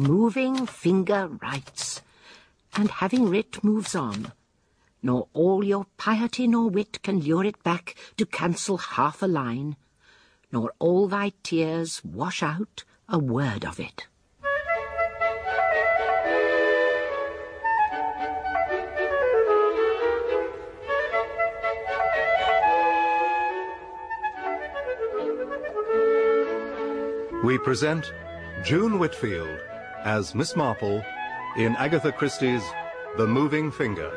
moving finger writes, and having writ moves on. Nor all your piety nor wit can lure it back to cancel half a line, nor all thy tears wash out a word of it. We present June Whitfield as Miss Marple in Agatha Christie's The Moving Finger.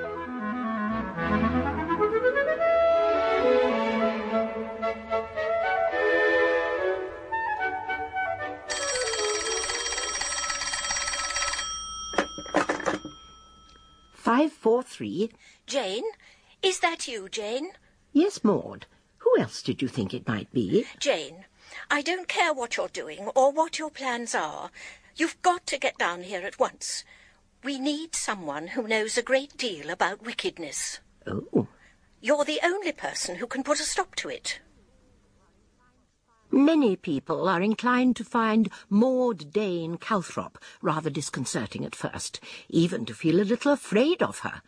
Five, four, three. Jane? Is that you, Jane? Yes, Maud. Who else did you think it might be? Jane, I don't care what you're doing or what your plans are. You've got to get down here at once. We need someone who knows a great deal about wickedness. Oh. You're the only person who can put a stop to it. Many people are inclined to find Maud Dane Calthrop rather disconcerting at first, even to feel a little afraid of her.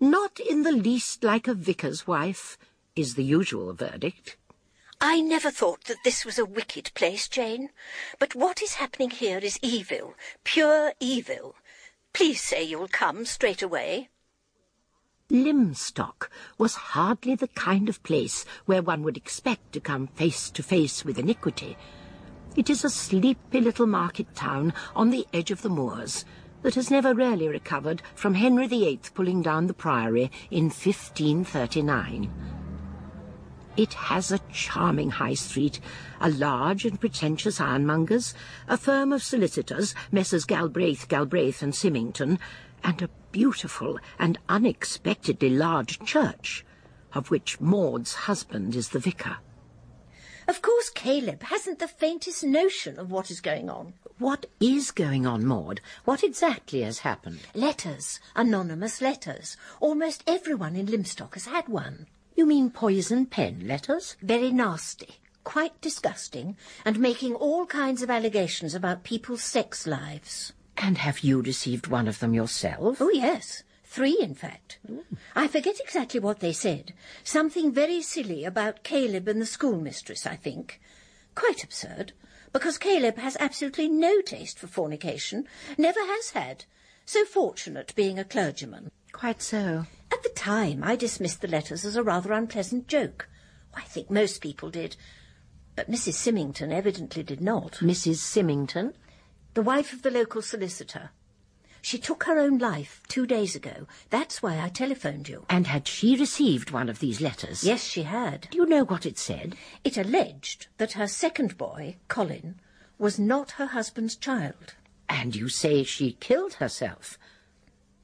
Not in the least like a vicar's wife, is the usual verdict. I never thought that this was a wicked place, Jane. But what is happening here is evil, pure evil. Please say you'll come straight away. Lymstock was hardly the kind of place where one would expect to come face to face with iniquity. It is a sleepy little market town on the edge of the moors that has never really recovered from Henry VIII pulling down the priory in 1539. It has a charming high street, a large and pretentious ironmonger's, a firm of solicitors, Messrs. Galbraith, Galbraith and Symmington, and a beautiful and unexpectedly large church, of which Maud's husband is the vicar. Of course, Caleb hasn't the faintest notion of what is going on. What is going on, Maud? What exactly has happened? Letters, anonymous letters. Almost everyone in Lymstock has had one. You mean poison pen letters? Very nasty, quite disgusting, and making all kinds of allegations about people's sex lives. And have you received one of them yourself? Oh, yes. Three, in fact. I forget exactly what they said. Something very silly about Caleb and the schoolmistress, I think. Quite absurd, because Caleb has absolutely no taste for fornication, never has had. So fortunate being a clergyman. Quite so. At the time, I dismissed the letters as a rather unpleasant joke. I think most people did. But Mrs. Symmington evidently did not. Mrs. Symmington? The wife of the local solicitor. She took her own life two days ago. That's why I telephoned you. And had she received one of these letters? Yes, she had. Do you know what it said? It alleged that her second boy, Colin, was not her husband's child. And you say she killed herself?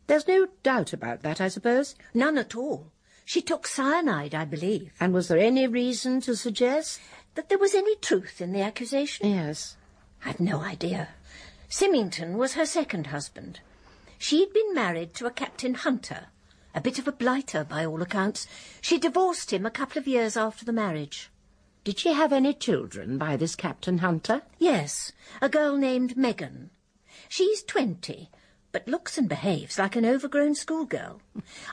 There's no doubt about that, I suppose? None at all. She took cyanide, I believe. And was there any reason to suggest? That there was any truth in the accusation? Yes. I've no idea. Symmington was her second husband. She'd been married to a Captain Hunter, a bit of a blighter by all accounts. She divorced him a couple of years after the marriage. Did she have any children by this Captain Hunter? Yes, a girl named Megan. She's twenty, but looks and behaves like an overgrown schoolgirl.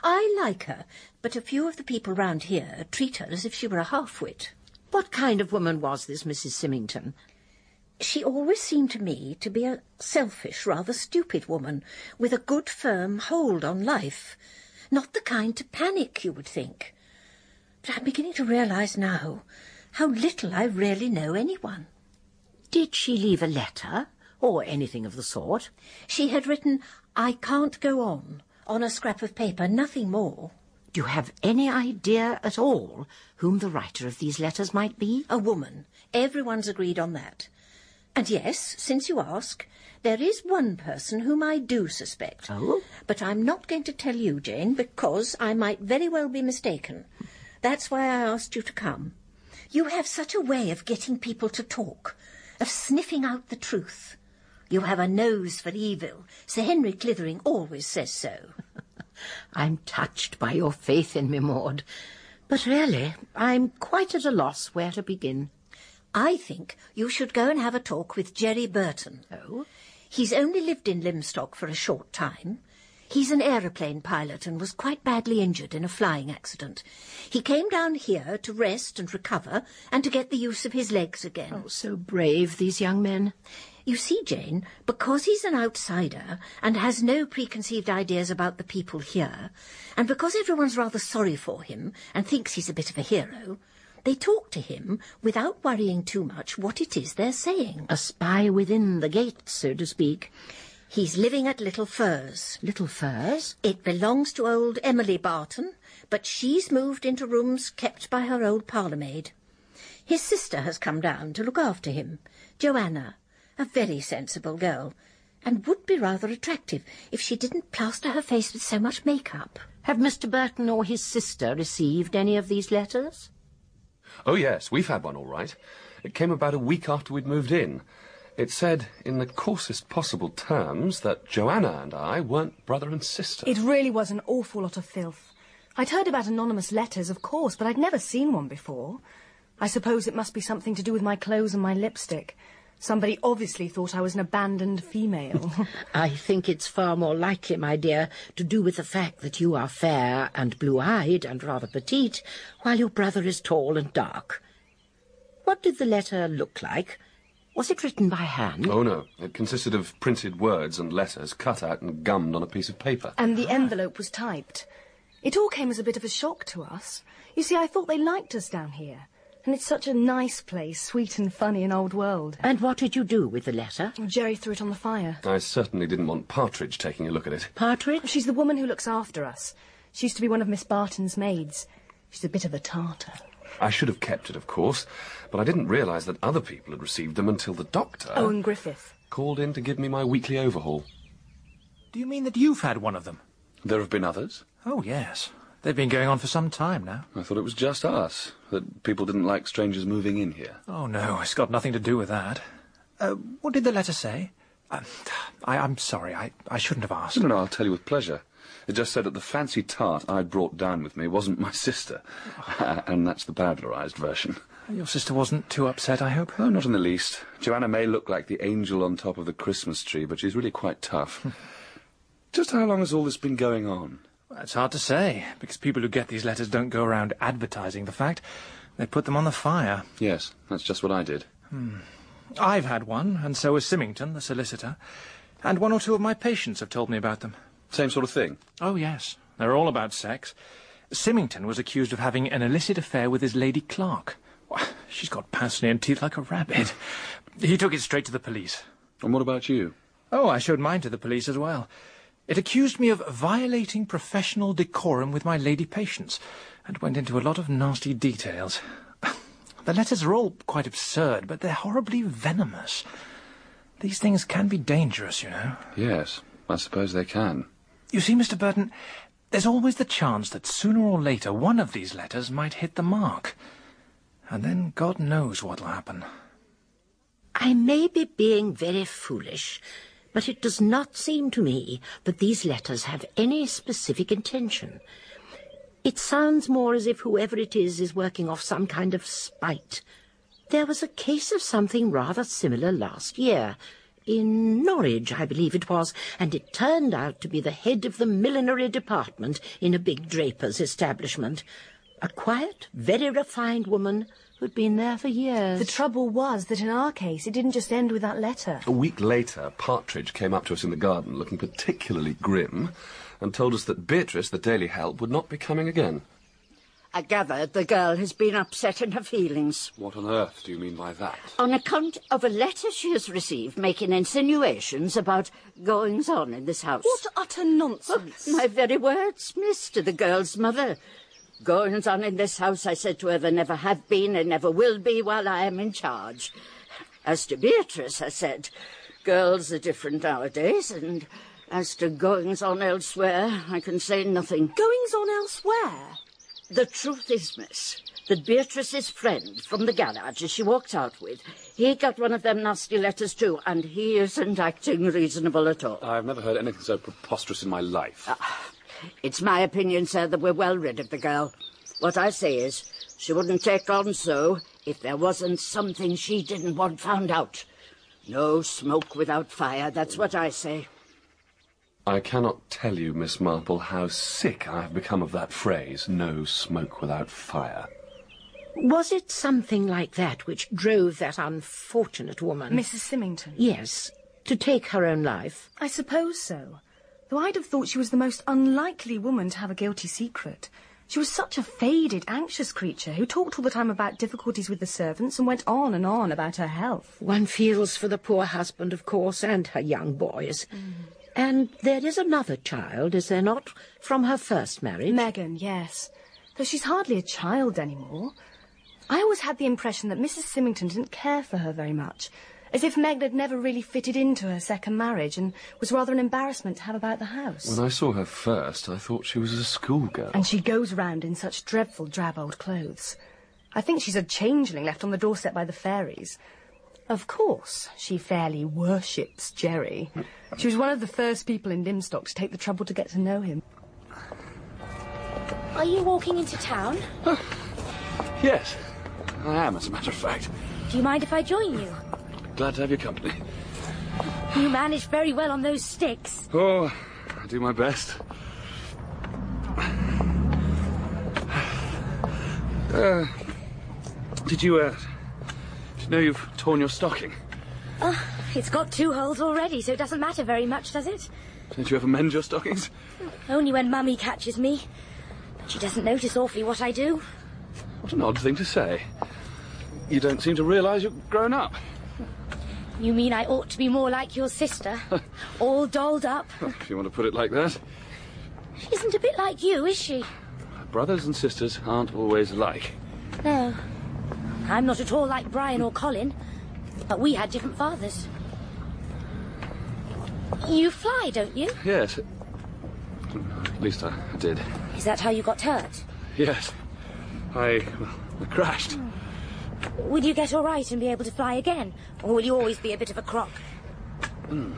I like her, but a few of the people round here treat her as if she were a half-wit. What kind of woman was this Mrs. Symmington? She always seemed to me to be a selfish, rather stupid woman, with a good firm hold on life. Not the kind to panic, you would think. But I'm beginning to realise now how little I really know anyone. Did she leave a letter, or anything of the sort? She had written, I can't go on, on a scrap of paper, nothing more. Do you have any idea at all whom the writer of these letters might be? A woman. Everyone's agreed on that. And yes, since you ask, there is one person whom I do suspect. Oh? But I'm not going to tell you, Jane, because I might very well be mistaken. That's why I asked you to come. You have such a way of getting people to talk, of sniffing out the truth. You have a nose for evil. Sir Henry Clithering always says so. I'm touched by your faith in me, Maud. But really, I'm quite at a loss where to begin. I think you should go and have a talk with Jerry Burton. Oh? He's only lived in Lymstock for a short time. He's an aeroplane pilot and was quite badly injured in a flying accident. He came down here to rest and recover and to get the use of his legs again. Oh, so brave, these young men. You see, Jane, because he's an outsider and has no preconceived ideas about the people here, and because everyone's rather sorry for him and thinks he's a bit of a hero, they talk to him without worrying too much what it is they're saying. A spy within the gates, so to speak. He's living at Little Furze. Little Furze? It belongs to old Emily Barton, but she's moved into rooms kept by her old parlour maid. His sister has come down to look after him, Joanna, a very sensible girl, and would be rather attractive if she didn't plaster her face with so much make-up. Have Mr. Burton or his sister received any of these letters? Oh, yes, we've had one all right. It came about a week after we'd moved in. It said, in the coarsest possible terms, that Joanna and I weren't brother and sister. It really was an awful lot of filth. I'd heard about anonymous letters, of course, but I'd never seen one before. I suppose it must be something to do with my clothes and my lipstick. Somebody obviously thought I was an abandoned female. I think it's far more likely, my dear, to do with the fact that you are fair and blue-eyed and rather petite, while your brother is tall and dark. What did the letter look like? Was it written by hand? Oh, no. It consisted of printed words and letters cut out and gummed on a piece of paper. and the envelope was typed. It all came as a bit of a shock to us. You see, I thought they liked us down here. And it's such a nice place, sweet and funny and old world. And what did you do with the letter? Jerry threw it on the fire. I certainly didn't want Partridge taking a look at it. Partridge? She's the woman who looks after us. She used to be one of Miss Barton's maids. She's a bit of a tartar. I should have kept it, of course, but I didn't realise that other people had received them until the doctor Owen Griffith. called in to give me my weekly overhaul. Do you mean that you've had one of them? There have been others. Oh, yes. They've been going on for some time now. I thought it was just us, that people didn't like strangers moving in here. Oh, no, it's got nothing to do with that. Uh, what did the letter say? Uh, I, I'm sorry, I, I shouldn't have asked. No, no, I'll tell you with pleasure. It just said that the fancy tart I'd brought down with me wasn't my sister. and that's the bowdlerised version. Your sister wasn't too upset, I hope? Oh, not in the least. Joanna may look like the angel on top of the Christmas tree, but she's really quite tough. just how long has all this been going on? It's hard to say, because people who get these letters don't go around advertising the fact. They put them on the fire. Yes, that's just what I did. Hmm. I've had one, and so has Symmington, the solicitor. And one or two of my patients have told me about them. Same sort of thing. Oh, yes. They're all about sex. Symmington was accused of having an illicit affair with his lady clerk. Why, She's got nez and teeth like a rabbit. He took it straight to the police. And what about you? Oh, I showed mine to the police as well. It accused me of violating professional decorum with my lady patients, and went into a lot of nasty details. The letters are all quite absurd, but they're horribly venomous. These things can be dangerous, you know. Yes, I suppose they can. You see, Mr. Burton, there's always the chance that sooner or later one of these letters might hit the mark. And then God knows what'll happen. I may be being very foolish, but it does not seem to me that these letters have any specific intention. It sounds more as if whoever it is is working off some kind of spite. There was a case of something rather similar last year. In Norwich, I believe it was, and it turned out to be the head of the millinery department in a big draper's establishment. A quiet, very refined woman who'd been there for years. The trouble was that in our case, it didn't just end with that letter. A week later, Partridge came up to us in the garden looking particularly grim and told us that Beatrice, the daily help, would not be coming again. I gather the girl has been upset in her feelings What on earth do you mean by that? on account of a letter she has received making insinuations about goings on in this house. What utter nonsense! Oh, my very words, miss, to the girl's mother. Goings on in this house, I said to her, there never have been and never will be while I am in charge. As to Beatrice, I said, girls are different nowadays, and as to goings on elsewhere, I can say nothing. Goings on elsewhere? The truth is, miss, that Beatrice's friend from the garage as she walked out with, he got one of them nasty letters too, and he isn't acting reasonable at all. I've never heard anything so preposterous in my life. Ah, It's my opinion, sir, that we're well rid of the girl. What I say is, she wouldn't take on so if there wasn't something she didn't want found out. No smoke without fire, that's what I say. I cannot tell you, Miss Marple, how sick I have become of that phrase, no smoke without fire. Was it something like that which drove that unfortunate woman? Mrs. Symmington? Yes, to take her own life. I suppose so. Though I'd have thought she was the most unlikely woman to have a guilty secret. She was such a faded, anxious creature who talked all the time about difficulties with the servants and went on and on about her health. One feels for the poor husband, of course, and her young boys. Mm. And there is another child, is there not, from her first marriage? Megan, yes. Though she's hardly a child anymore. I always had the impression that Mrs. Symmington didn't care for her very much, as if Meg had never really fitted into her second marriage and was rather an embarrassment to have about the house. When I saw her first, I thought she was a schoolgirl. And she goes round in such dreadful drab old clothes. I think she's a changeling left on the doorstep by the fairies. Of course, she fairly worships Jerry. She was one of the first people in Lymstock to take the trouble to get to know him. Are you walking into town? Yes, I am, as a matter of fact. Do you mind if I join you? Glad to have your company. You managed very well on those sticks. Oh, I do my best. Uh, did you, uh, did you know you've torn your stocking? Oh, it's got two holes already, so it doesn't matter very much, does it? Don't you ever mend your stockings? Only when Mummy catches me. But She doesn't notice awfully what I do. What an odd thing to say. You don't seem to realise you're grown up. You mean I ought to be more like your sister? All dolled up? If you want to put it like that. She isn't a bit like you, is she? Brothers and sisters aren't always alike. No. I'm not at all like Brian or Colin. But we had different fathers. You fly, don't you? Yes. At least I did. Is that how you got hurt? Yes. I, well, I crashed. Hmm. Will you get all right and be able to fly again? Or will you always be a bit of a crock? Hmm.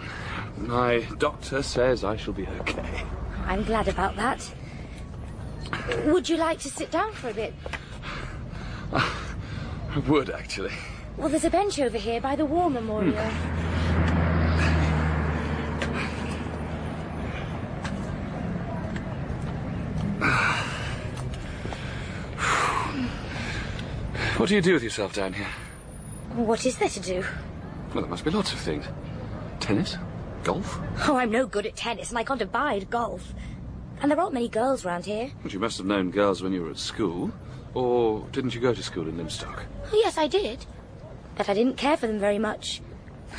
My doctor says I shall be okay. I'm glad about that. Would you like to sit down for a bit? I would, actually. Well, there's a bench over here by the War Memorial. Hmm. What do you do with yourself down here? What is there to do? Well, there must be lots of things. Tennis? Golf? Oh, I'm no good at tennis, and I can't abide golf. And there aren't many girls round here. But you must have known girls when you were at school. Or didn't you go to school in Lymstock? Oh, yes, I did. But I didn't care for them very much.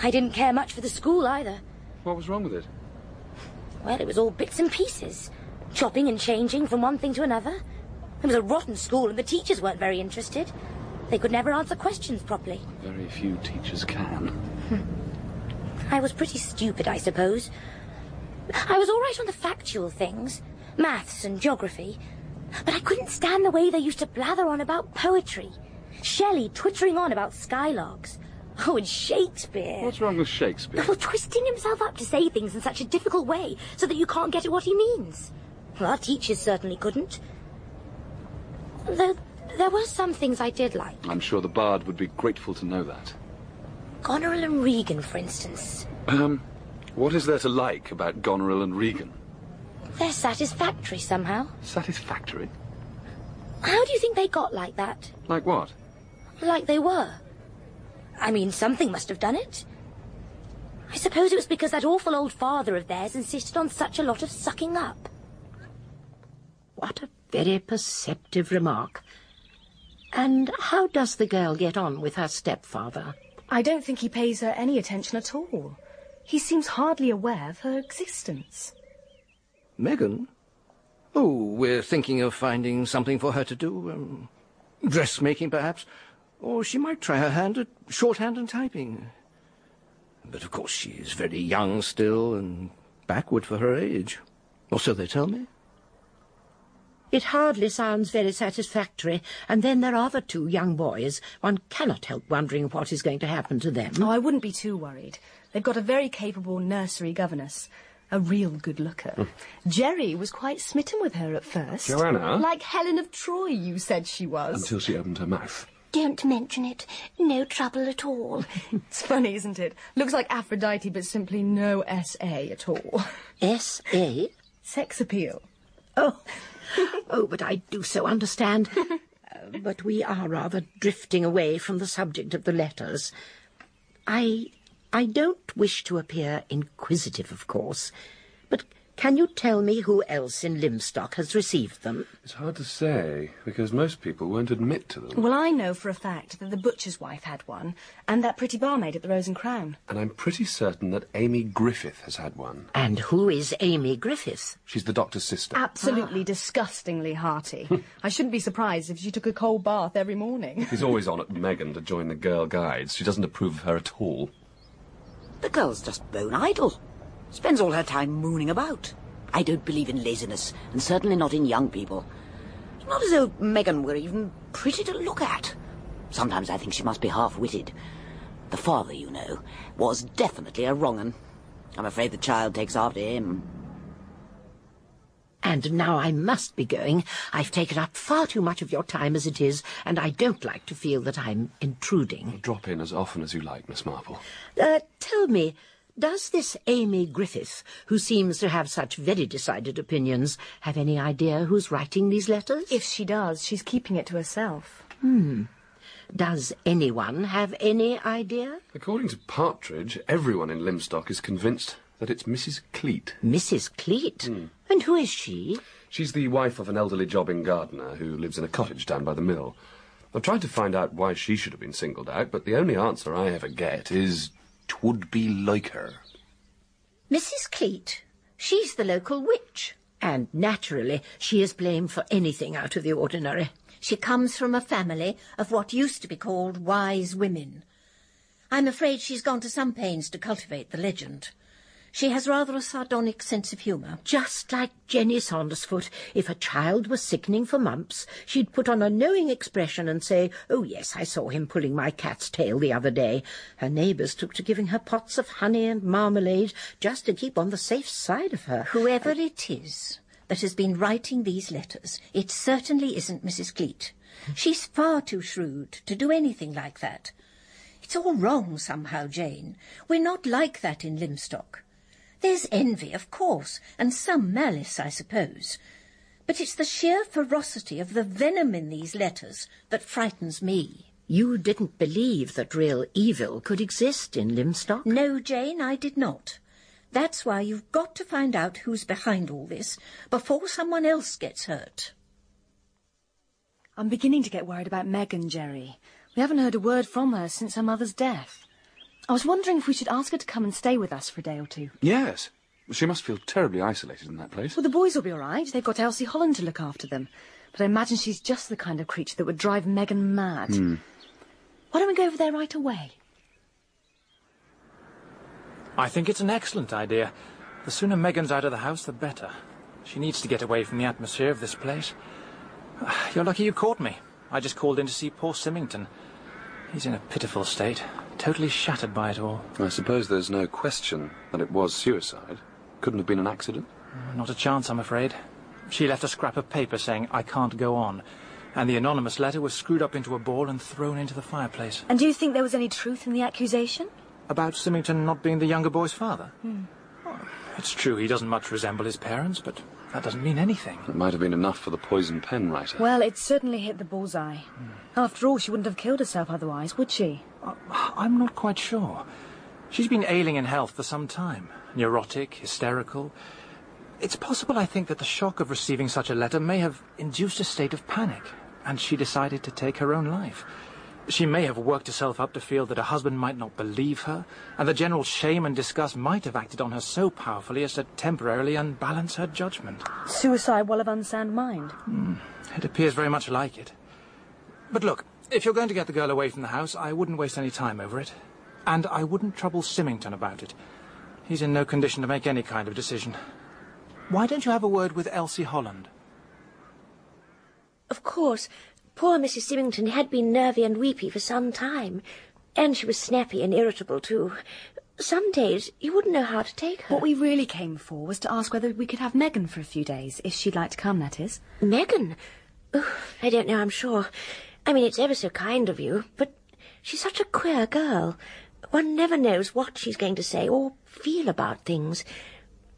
I didn't care much for the school either. What was wrong with it? Well, it was all bits and pieces. Chopping and changing from one thing to another. It was a rotten school, and the teachers weren't very interested. They could never answer questions properly. Very few teachers can. I was pretty stupid, I suppose. I was all right on the factual things, maths and geography, but I couldn't stand the way they used to blather on about poetry. Shelley twittering on about skylarks. Oh, and Shakespeare. What's wrong with Shakespeare? Well, twisting himself up to say things in such a difficult way so that you can't get at what he means. Well, our teachers certainly couldn't. Though there were some things I did like. I'm sure the Bard would be grateful to know that. Goneril and Regan, for instance. Um, what is there to like about Goneril and Regan? They're satisfactory somehow. Satisfactory? How do you think they got like that? Like what? Like they were. I mean, something must have done it. I suppose it was because that awful old father of theirs insisted on such a lot of sucking up. What a very perceptive remark. And how does the girl get on with her stepfather? I don't think he pays her any attention at all. He seems hardly aware of her existence. Megan? Oh, we're thinking of finding something for her to do. Um, dressmaking, perhaps. Or she might try her hand at shorthand and typing. But of course she is very young still and backward for her age. Or so they tell me. It hardly sounds very satisfactory, and then there are the two young boys. One cannot help wondering what is going to happen to them. Oh, I wouldn't be too worried. They've got a very capable nursery governess. A real good looker. Hmm. Jerry was quite smitten with her at first. Joanna? Like Helen of Troy, you said she was. Until she opened her mouth. don't mention it. No trouble at all. It's funny, isn't it? Looks like Aphrodite, but simply no S.A. at all. S.A.? Sex appeal. Oh, oh, but I do so understand. Uh, but we are rather drifting away from the subject of the letters. I, I don't wish to appear inquisitive, of course, can you tell me who else in Lymstock has received them? It's hard to say, because most people won't admit to them. Well, I know for a fact that the butcher's wife had one, and that pretty barmaid at the Rose and Crown. And I'm pretty certain that Amy Griffith has had one. And who is Amy Griffith? She's the doctor's sister. Absolutely ah. disgustingly hearty. I shouldn't be surprised if she took a cold bath every morning. He's always on at Megan to join the girl guides. She doesn't approve of her at all. The girl's just bone idle. Spends all her time mooning about. I don't believe in laziness, and certainly not in young people. It's not as though Megan were even pretty to look at. Sometimes I think she must be half-witted. The father, you know, was definitely a wrong un. I'm afraid the child takes after him. And now I must be going. I've taken up far too much of your time as it is, and I don't like to feel that I'm intruding. Drop in as often as you like, Miss Marple. Uh, tell me, does this Amy Griffith, who seems to have such very decided opinions, have any idea who's writing these letters? If she does, she's keeping it to herself. Hmm. Does anyone have any idea? According to Partridge, everyone in Lymstock is convinced that it's Mrs. Cleat. Mrs. Cleat? And who is she? She's the wife of an elderly jobbing gardener who lives in a cottage down by the mill. I've tried to find out why she should have been singled out, but the only answer I ever get is, "'Twould be like her." Mrs. Cleat. She's the local witch. And naturally, she is blamed for anything out of the ordinary. She comes from a family of what used to be called wise women. I'm afraid she's gone to some pains to cultivate the legend. She has rather a sardonic sense of humour. Just like Jenny Saundersfoot, if a child was sickening for mumps, she'd put on a knowing expression and say, Oh, yes, I saw him pulling my cat's tail the other day. Her neighbours took to giving her pots of honey and marmalade just to keep on the safe side of her. Whoever it is that has been writing these letters, it certainly isn't Mrs. Cleat. Hmm. She's far too shrewd to do anything like that. It's all wrong somehow, Jane. We're not like that in Lymstock. There's envy, of course, and some malice, I suppose. But it's the sheer ferocity of the venom in these letters that frightens me. You didn't believe that real evil could exist in Lymstock? No, Jane, I did not. That's why you've got to find out who's behind all this before someone else gets hurt. I'm beginning to get worried about Megan, Jerry. We haven't heard a word from her since her mother's death. I was wondering if we should ask her to come and stay with us for a day or two. Yes. She must feel terribly isolated in that place. Well, the boys will be all right. They've got Elsie Holland to look after them. But I imagine she's just the kind of creature that would drive Megan mad. Hmm. Why don't we go over there right away? I think it's an excellent idea. The sooner Megan's out of the house, the better. She needs to get away from the atmosphere of this place. You're lucky you caught me. I just called in to see poor Symmington. He's in a pitiful state, totally shattered by it all. I suppose there's no question that it was suicide. Couldn't have been an accident. Not a chance, I'm afraid. She left a scrap of paper saying, I can't go on. And the anonymous letter was screwed up into a ball and thrown into the fireplace. And do you think there was any truth in the accusation? About Symmington not being the younger boy's father? Hmm. It's true he doesn't much resemble his parents, but that doesn't mean anything. It might have been enough for the poison pen writer. Well, it certainly hit the bullseye. After all, she wouldn't have killed herself otherwise, would she? I'm not quite sure. She's been ailing in health for some time. Neurotic, hysterical. It's possible, I think, that the shock of receiving such a letter may have induced a state of panic, and she decided to take her own life. She may have worked herself up to feel that her husband might not believe her, and the general shame and disgust might have acted on her so powerfully as to temporarily unbalance her judgment. Suicide while of unsound mind. Hmm. It appears very much like it. But look, if you're going to get the girl away from the house, I wouldn't waste any time over it. And I wouldn't trouble Symmington about it. He's in no condition to make any kind of decision. Why don't you have a word with Elsie Holland? Of course, poor Mrs. Symmington had been nervy and weepy for some time. And she was snappy and irritable, too. Some days you wouldn't know how to take her. What we really came for was to ask whether we could have Megan for a few days, if she'd like to come, that is. Megan? Oh, I don't know, I'm sure. I mean, it's ever so kind of you, but she's such a queer girl. One never knows what she's going to say or feel about things.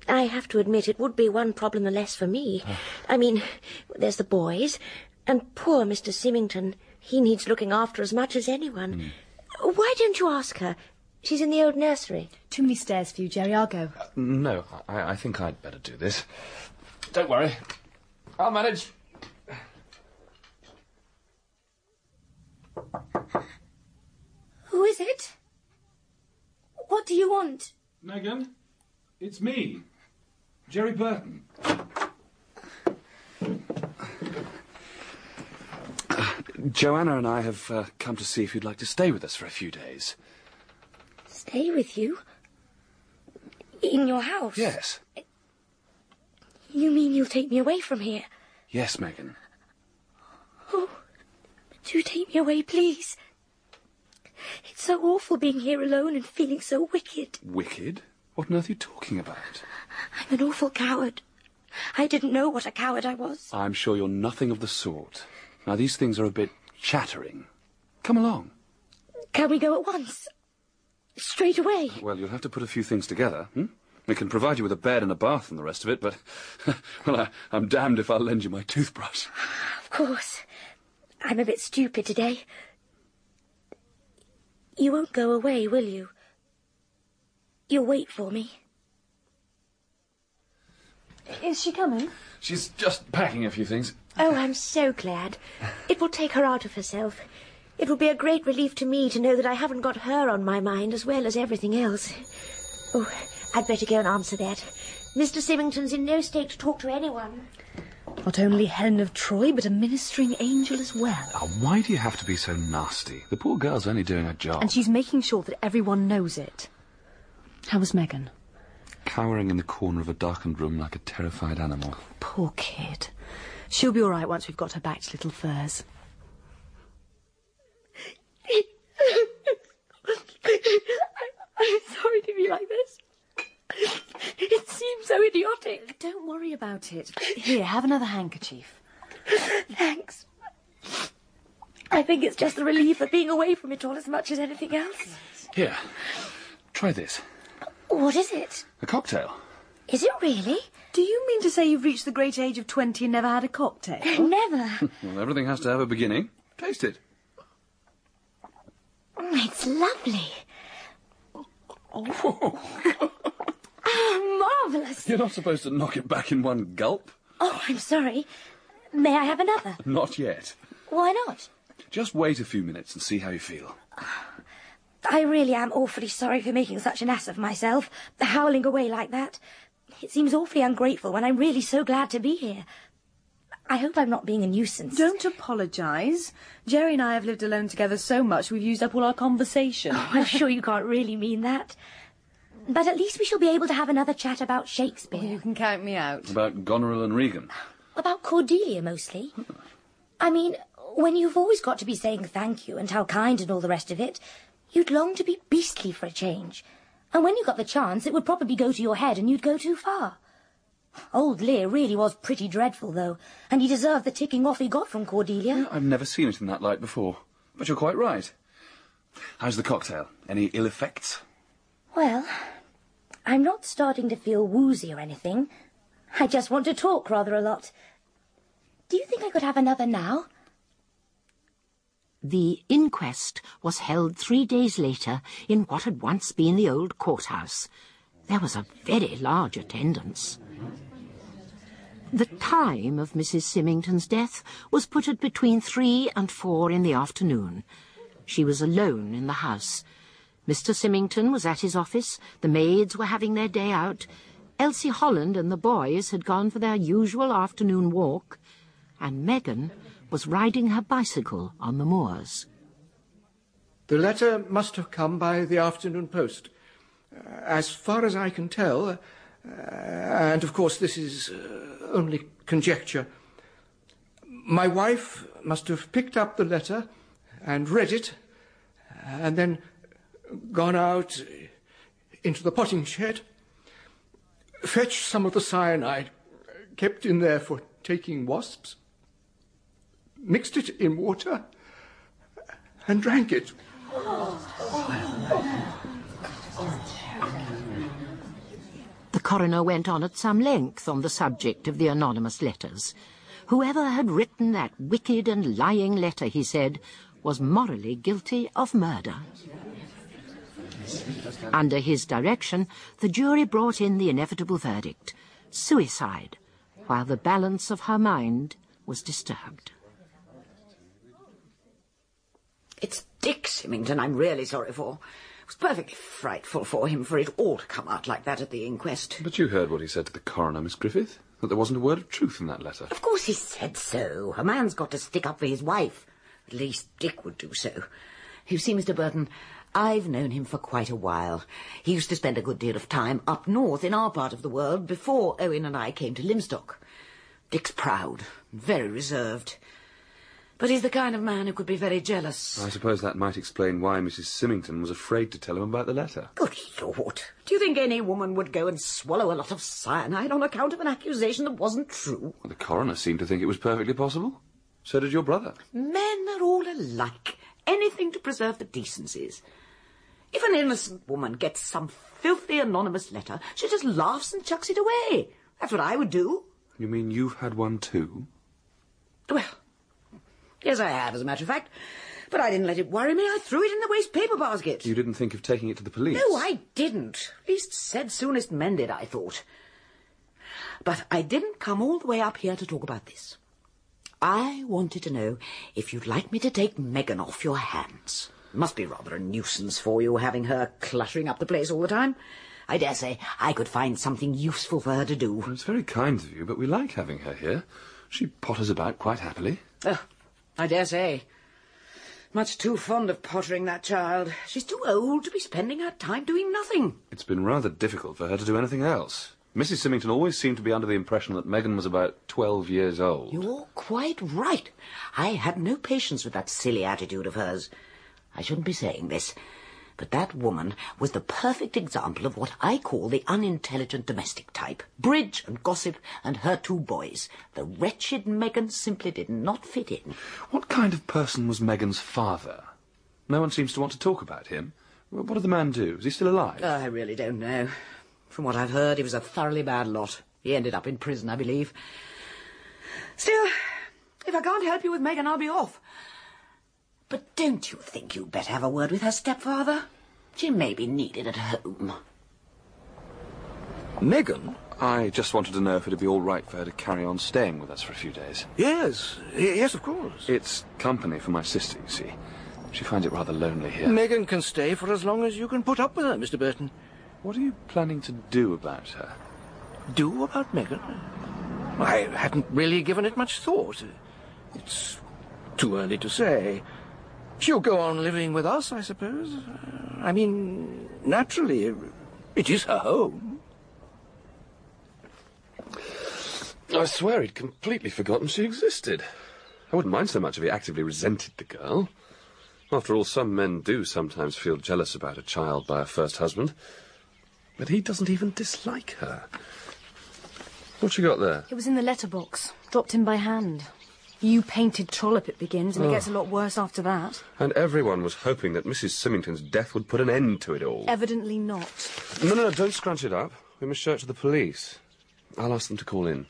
I have to admit it would be one problem the less for me. Ah. I mean, there's the boys, and poor Mr. Symmington. He needs looking after as much as anyone. Hmm. Why don't you ask her? She's in the old nursery. Too many stairs for you, Jerry. I'll go. Uh, no, I, I think I'd better do this. Don't worry. I'll manage. Who is it? What do you want? Megan, it's me, Jerry Burton. Joanna and I have uh, come to see if you'd like to stay with us for a few days. Stay with you? In your house? Yes. You mean you'll take me away from here? Yes, Megan. Oh, do take me away, please. It's so awful being here alone and feeling so wicked. Wicked? What on earth are you talking about? I'm an awful coward. I didn't know what a coward I was. I'm sure you're nothing of the sort. Now, these things are a bit chattering. Come along. Can we go at once? Straight away? Well, you'll have to put a few things together. Hmm? We can provide you with a bed and a bath and the rest of it, but, well, I, I'm damned if I'll lend you my toothbrush. Of course. I'm a bit stupid today. You won't go away, will you? You'll wait for me. Is she coming? She's just packing a few things. Oh, I'm so glad. It will take her out of herself. It will be a great relief to me to know that I haven't got her on my mind as well as everything else. Oh, I'd better go and answer that. Mr. Symmington's in no state to talk to anyone. Not only Helen of Troy, but a ministering angel as well. Oh, why do you have to be so nasty? The poor girl's only doing her job. And she's making sure that everyone knows it. How was Megan? Cowering in the corner of a darkened room like a terrified animal. Poor kid. She'll be all right once we've got her back to Little Furze. I'm sorry to be like this. It seems so idiotic. Don't worry about it. Here, have another handkerchief. Thanks. I think it's just the relief of being away from it all as much as anything else. Here, try this. What is it? A cocktail. Is it really? Do you mean to say you've reached the great age of 20 and never had a cocktail? Never. Well, everything has to have a beginning. Taste it. Oh, it's lovely. Oh, marvellous. You're not supposed to knock it back in one gulp. Oh, I'm sorry. May I have another? Not yet. Why not? Just wait a few minutes and see how you feel. I really am awfully sorry for making such an ass of myself, howling away like that. It seems awfully ungrateful when I'm really so glad to be here. I hope I'm not being a nuisance. Don't apologise. Jerry and I have lived alone together so much we've used up all our conversation. Oh, I'm sure you can't really mean that. But at least we shall be able to have another chat about Shakespeare. You can count me out. About Goneril and Regan. About Cordelia, mostly. I mean, when you've always got to be saying thank you and how kind and all the rest of it, you'd long to be beastly for a change. And when you got the chance, it would probably go to your head and you'd go too far. Old Lear really was pretty dreadful, though, and he deserved the ticking off he got from Cordelia. I've never seen it in that light before. But you're quite right. How's the cocktail? Any ill effects? Well, I'm not starting to feel woozy or anything. I just want to talk rather a lot. Do you think I could have another now? The inquest was held three days later in what had once been the old courthouse. There was a very large attendance. The time of Mrs. Symmington's death was put at between three and four in the afternoon. She was alone in the house. Mr. Symmington was at his office, the maids were having their day out, Elsie Holland and the boys had gone for their usual afternoon walk, and Megan was riding her bicycle on the moors. The letter must have come by the afternoon post. Uh, as far as I can tell, uh, and of course this is uh, only conjecture, my wife must have picked up the letter and read it, and then gone out into the potting shed, fetched some of the cyanide kept in there for taking wasps, mixed it in water, and drank it. The coroner went on at some length on the subject of the anonymous letters. Whoever had written that wicked and lying letter, he said, was morally guilty of murder. Under his direction, the jury brought in the inevitable verdict suicide, while the balance of her mind was disturbed. It's Dick Symmington I'm really sorry for. It was perfectly frightful for him for it all to come out like that at the inquest. But you heard what he said to the coroner, Miss Griffith? That there wasn't a word of truth in that letter. Of course he said so. A man's got to stick up for his wife. At least Dick would do so. You see, Mr. Burton, I've known him for quite a while. He used to spend a good deal of time up north in our part of the world before Owen and I came to Lymstock. Dick's proud, very reserved. But he's the kind of man who could be very jealous. I suppose that might explain why Mrs. Symmington was afraid to tell him about the letter. Good Lord. Do you think any woman would go and swallow a lot of cyanide on account of an accusation that wasn't true? Well, the coroner seemed to think it was perfectly possible. So did your brother. Men are all alike. Anything to preserve the decencies. If an innocent woman gets some filthy anonymous letter, she just laughs and chucks it away. That's what I would do. You mean you've had one too? Well, yes, I have, as a matter of fact. But I didn't let it worry me. I threw it in the waste paper basket. You didn't think of taking it to the police? No, I didn't. Least said, soonest mended, I thought. But I didn't come all the way up here to talk about this. I wanted to know if you'd like me to take Megan off your hands. Must be rather a nuisance for you, having her cluttering up the place all the time. I dare say I could find something useful for her to do. It's very kind of you, but we like having her here. She potters about quite happily. Oh, I dare say. Much too fond of pottering, that child. She's too old to be spending her time doing nothing. It's been rather difficult for her to do anything else. Mrs. Symmington always seemed to be under the impression that Megan was about twelve years old. You're quite right. I had no patience with that silly attitude of hers. I shouldn't be saying this, but that woman was the perfect example of what I call the unintelligent domestic type. Bridge and gossip and her two boys. The wretched Megan simply did not fit in. What kind of person was Megan's father? No one seems to want to talk about him. What did the man do? Is he still alive? I really don't know. From what I've heard, he was a thoroughly bad lot. He ended up in prison, I believe. Still, if I can't help you with Megan, I'll be off. But don't you think you'd better have a word with her stepfather? She may be needed at home. Megan? I just wanted to know if it'd be all right for her to carry on staying with us for a few days. Yes, yes, of course. It's company for my sister, you see. She finds it rather lonely here. Megan can stay for as long as you can put up with her, Mr. Burton. What are you planning to do about her? Do about Megan? I hadn't really given it much thought. It's too early to say. She'll go on living with us, I suppose. I mean, naturally, it is her home. I swear he'd completely forgotten she existed. I wouldn't mind so much if he actively resented the girl. After all, some men do sometimes feel jealous about a child by a first husband. But he doesn't even dislike her. What you got there? It was in the letterbox, dropped in by hand. You painted trollop it begins, and Oh. it gets a lot worse after that. And everyone was hoping that Mrs. Symmington's death would put an end to it all. Evidently not. No, no, no, don't scrunch it up. We must show it to the police. I'll ask them to call in.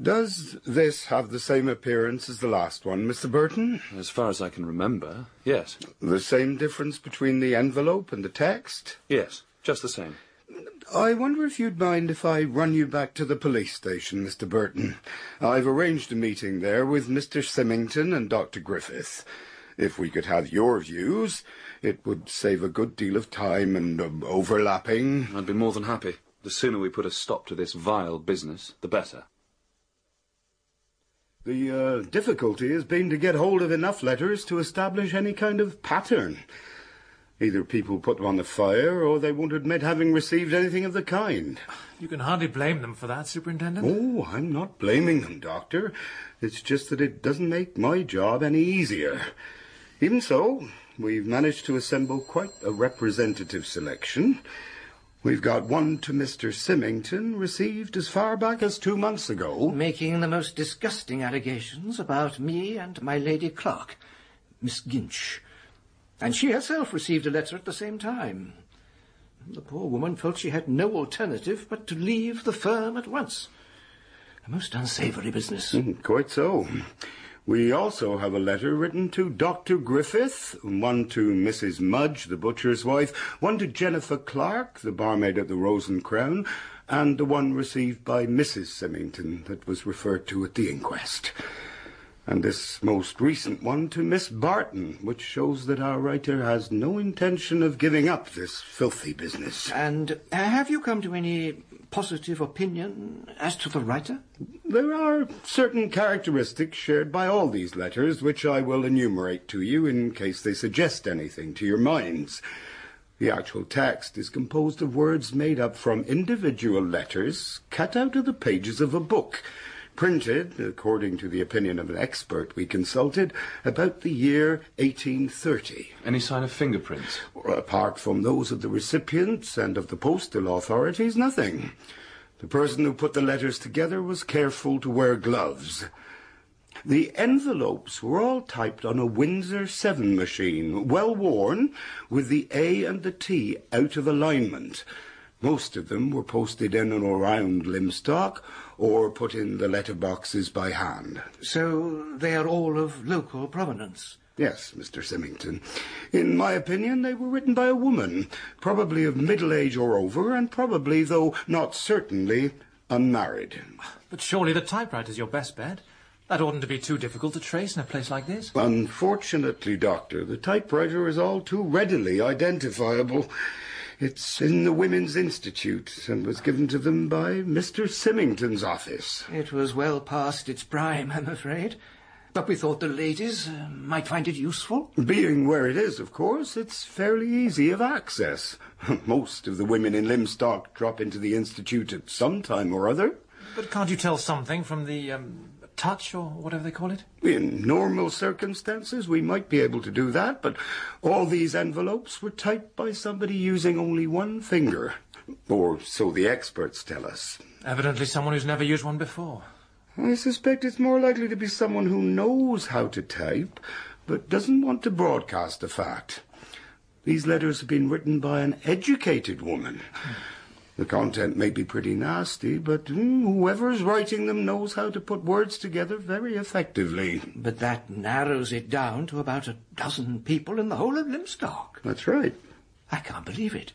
Does this have the same appearance as the last one, Mr. Burton? As far as I can remember, yes. The same difference between the envelope and the text? Yes, just the same. I wonder if you'd mind if I run you back to the police station, Mr. Burton. I've arranged a meeting there with Mr. Symmington and Dr. Griffith. If we could have your views, it would save a good deal of time and um, overlapping. I'd be more than happy. The sooner we put a stop to this vile business, the better. The uh, difficulty has been to get hold of enough letters to establish any kind of pattern. Either people put them on the fire, or they won't admit having received anything of the kind. You can hardly blame them for that, Superintendent. Oh, I'm not blaming them, Doctor. It's just that it doesn't make my job any easier. Even so, we've managed to assemble quite a representative selection. We've got one to Mr. Symmington, received as far back as two months ago. Making the most disgusting allegations about me and my lady clerk, Miss Ginch. And she herself received a letter at the same time. The poor woman felt she had no alternative but to leave the firm at once. A most unsavoury business. Mm, quite so. We also have a letter written to Dr. Griffith, one to Mrs. Mudge, the butcher's wife, one to Jennifer Clark, the barmaid at the Rose and Crown, and the one received by Mrs. Symmington that was referred to at the inquest. And this most recent one to Miss Barton, which shows that our writer has no intention of giving up this filthy business. And have you come to any positive opinion as to the writer? There are certain characteristics shared by all these letters, which I will enumerate to you in case they suggest anything to your minds. The actual text is composed of words made up from individual letters cut out of the pages of a book printed, according to the opinion of an expert we consulted, about the year 1830. Any sign of fingerprints? Apart from those of the recipients and of the postal authorities, nothing. The person who put the letters together was careful to wear gloves. The envelopes were all typed on a Windsor 7 machine, well worn, with the A and the T out of alignment. Most of them were posted in and around Lymstock or put in the letter boxes by hand. So they are all of local provenance? Yes, Mr. Symington. In my opinion, they were written by a woman, probably of middle age or over, and probably, though not certainly, unmarried. But surely the typewriter's your best bet. That oughtn't to be too difficult to trace in a place like this. Unfortunately, Doctor, the typewriter is all too readily identifiable. It's in the Women's Institute and was given to them by Mr. Symington's office. It was well past its prime, I'm afraid. But we thought the ladies uh, might find it useful. Being where it is, of course, it's fairly easy of access. Most of the women in Lymstock drop into the Institute at some time or other. But can't you tell something from the um, touch or whatever they call it? In normal circumstances, we might be able to do that, but all these envelopes were typed by somebody using only one finger. Or so the experts tell us. Evidently someone who's never used one before. I suspect it's more likely to be someone who knows how to type, but doesn't want to broadcast the fact. These letters have been written by an educated woman. Hmm. The content may be pretty nasty, but mm, whoever's writing them knows how to put words together very effectively. But that narrows it down to about a dozen people in the whole of Lymstock. That's right. I can't believe it.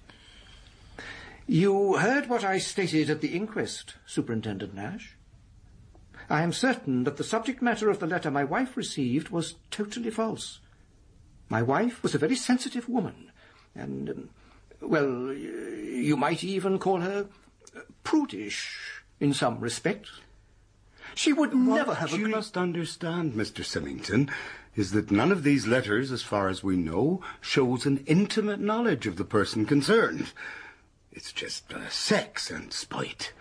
You heard what I stated at the inquest, Superintendent Nash? I am certain that the subject matter of the letter my wife received was totally false. My wife was a very sensitive woman, and, um, well, you might even call her prudish in some respects. She would what never have you agreed. must understand, Mr. Symington, is that none of these letters, as far as we know, shows an intimate knowledge of the person concerned. It's just uh, sex and spite.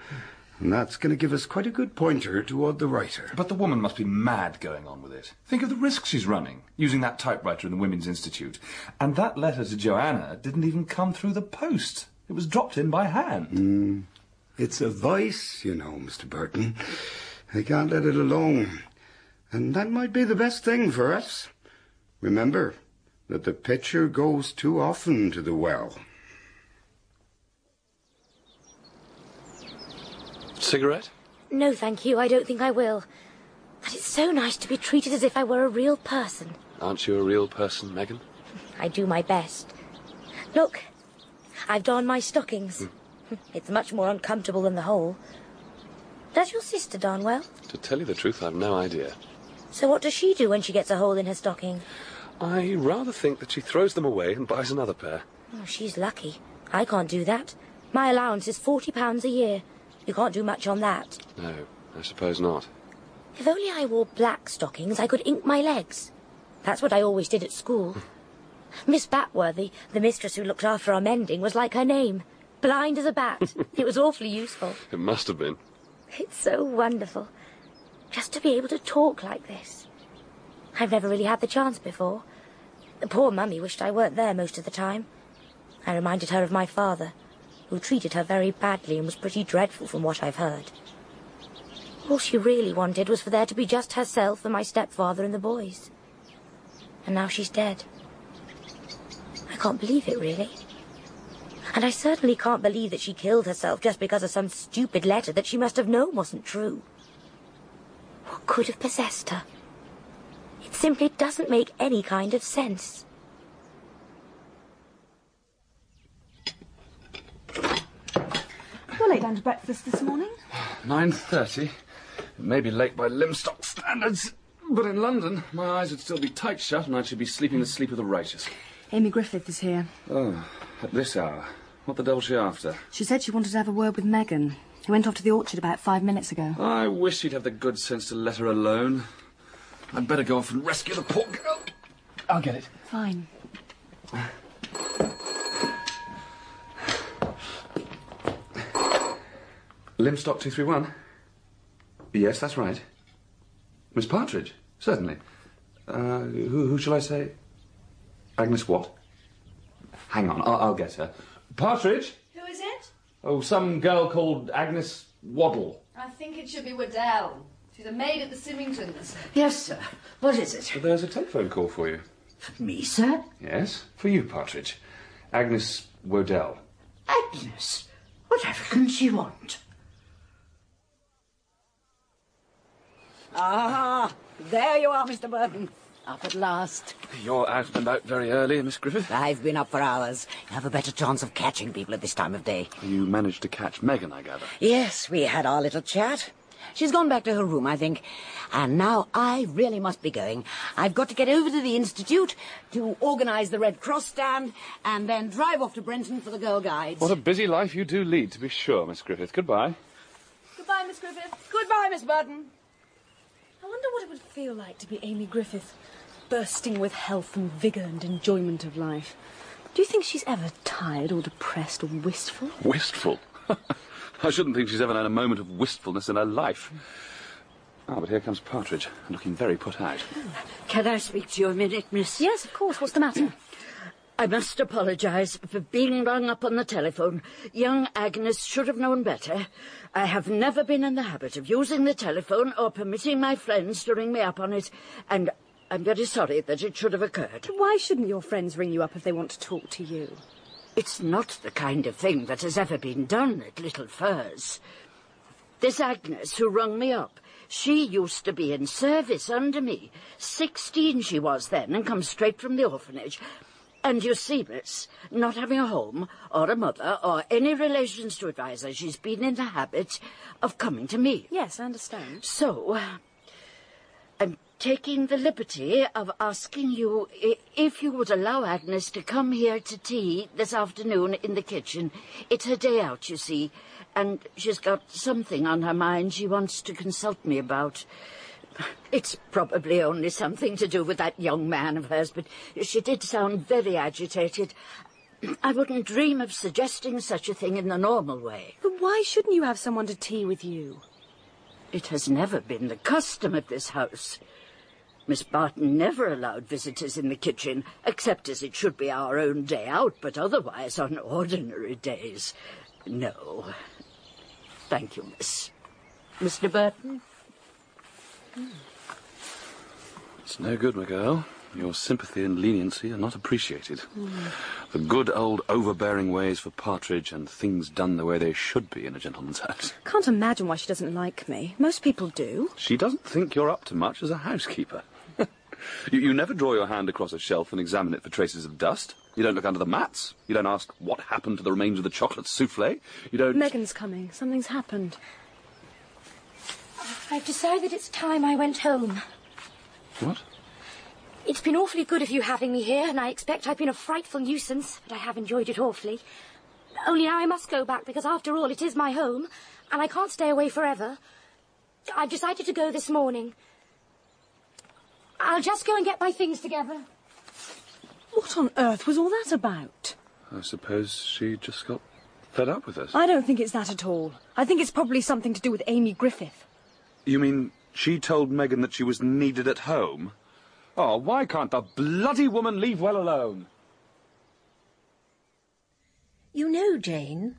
And that's going to give us quite a good pointer toward the writer. But the woman must be mad going on with it. Think of the risks she's running, using that typewriter in the Women's Institute. And that letter to Joanna didn't even come through the post. It was dropped in by hand. Mm. It's a vice, you know, Mr. Burton. They can't let it alone. And that might be the best thing for us. Remember that the pitcher goes too often to the well. Cigarette? No, thank you. I don't think I will. But it's so nice to be treated as if I were a real person. Aren't you a real person, Megan? I do my best. Look, I've darned my stockings. Hmm. It's much more uncomfortable than the hole. Does your sister darn well? To tell you the truth, I've no idea. So what does she do when she gets a hole in her stocking? I rather think that she throws them away and buys another pair. Oh, she's lucky. I can't do that. My allowance is forty pounds a year. You can't do much on that. No, I suppose not. If only I wore black stockings, I could ink my legs. That's what I always did at school. Miss Batworthy, the mistress who looked after our mending, was like her name. Blind as a bat. it was awfully useful. It must have been. It's so wonderful. Just to be able to talk like this. I've never really had the chance before. The poor mummy wished I weren't there most of the time. I reminded her of my father. Who treated her very badly and was pretty dreadful from what I've heard. All she really wanted was for there to be just herself and my stepfather and the boys. And now she's dead. I can't believe it, really. And I certainly can't believe that she killed herself just because of some stupid letter that she must have known wasn't true. What could have possessed her? It simply doesn't make any kind of sense. You're late down to breakfast this morning. 9.30. It may be late by Lymstock standards, but in London, my eyes would still be tight shut and I should be sleeping the sleep of the righteous. Amy Griffith is here. Oh, at this hour. What the devil's she after? She said she wanted to have a word with Megan. He went off to the orchard about five minutes ago. I wish he'd have the good sense to let her alone. I'd better go off and rescue the poor girl. I'll get it. Fine. Lymstock 231? Yes, that's right. Miss Partridge? Certainly. Uh, who, who shall I say? Agnes what? Hang on, I'll, I'll get her. Partridge? Who is it? Oh, some girl called Agnes Waddle. I think it should be Waddell. She's a maid at the Symingtons. Yes, sir. What is it? But there's a telephone call for you. For me, sir? Yes, for you, Partridge. Agnes Waddell. Agnes? Whatever can she want? Ah, there you are, Mr. Burton. Up at last. You're out and about very early, Miss Griffith. I've been up for hours. You have a better chance of catching people at this time of day. You managed to catch Megan, I gather. Yes, we had our little chat. She's gone back to her room, I think. And now I really must be going. I've got to get over to the Institute to organise the Red Cross stand and then drive off to Brenton for the Girl Guides. What a busy life you do lead, to be sure, Miss Griffith. Goodbye. Goodbye, Miss Griffith. Goodbye, Miss Burton. I wonder what it would feel like to be Amy Griffith, bursting with health and vigour and enjoyment of life. Do you think she's ever tired or depressed or wistful? Wistful? I shouldn't think she's ever known a moment of wistfulness in her life. Ah, but here comes Partridge, looking very put out. Can I speak to you a minute, miss? Yes, of course. What's the matter? I must apologise for being rung up on the telephone. Young Agnes should have known better. I have never been in the habit of using the telephone or permitting my friends to ring me up on it, and I'm very sorry that it should have occurred. Why shouldn't your friends ring you up if they want to talk to you? It's not the kind of thing that has ever been done at Little Furze. This Agnes who rung me up, she used to be in service under me. Sixteen she was then, and come straight from the orphanage. And you see, miss, not having a home, or a mother, or any relations to advise her, she's been in the habit of coming to me. Yes, I understand. So, I'm taking the liberty of asking you if you would allow Agnes to come here to tea this afternoon in the kitchen. It's her day out, you see, and she's got something on her mind she wants to consult me about. It's probably only something to do with that young man of hers, but she did sound very agitated. I wouldn't dream of suggesting such a thing in the normal way. But why shouldn't you have someone to tea with you? It has never been the custom of this house. Miss Barton never allowed visitors in the kitchen, except as it should be our own day out, but otherwise on ordinary days. No. Thank you, miss. Mr. Burton? It's no good, my girl. Your sympathy and leniency are not appreciated. The good old overbearing ways for Partridge and things done the way they should be in a gentleman's house. Can't imagine why she doesn't like me. Most people do. She doesn't think you're up to much as a housekeeper. you, you never draw your hand across a shelf and examine it for traces of dust. You don't look under the mats. You don't ask what happened to the remains of the chocolate souffle. You don't. Megan's coming. Something's happened. I've decided it's time I went home. What? It's been awfully good of you having me here, and I expect I've been a frightful nuisance, but I have enjoyed it awfully. Only now I must go back, because after all, it is my home, and I can't stay away forever. I've decided to go this morning. I'll just go and get my things together. What on earth was all that about? I suppose she just got fed up with us. I don't think it's that at all. I think it's probably something to do with Amy Griffith. You mean she told Megan that she was needed at home? Oh, why can't the bloody woman leave well alone? You know, Jane,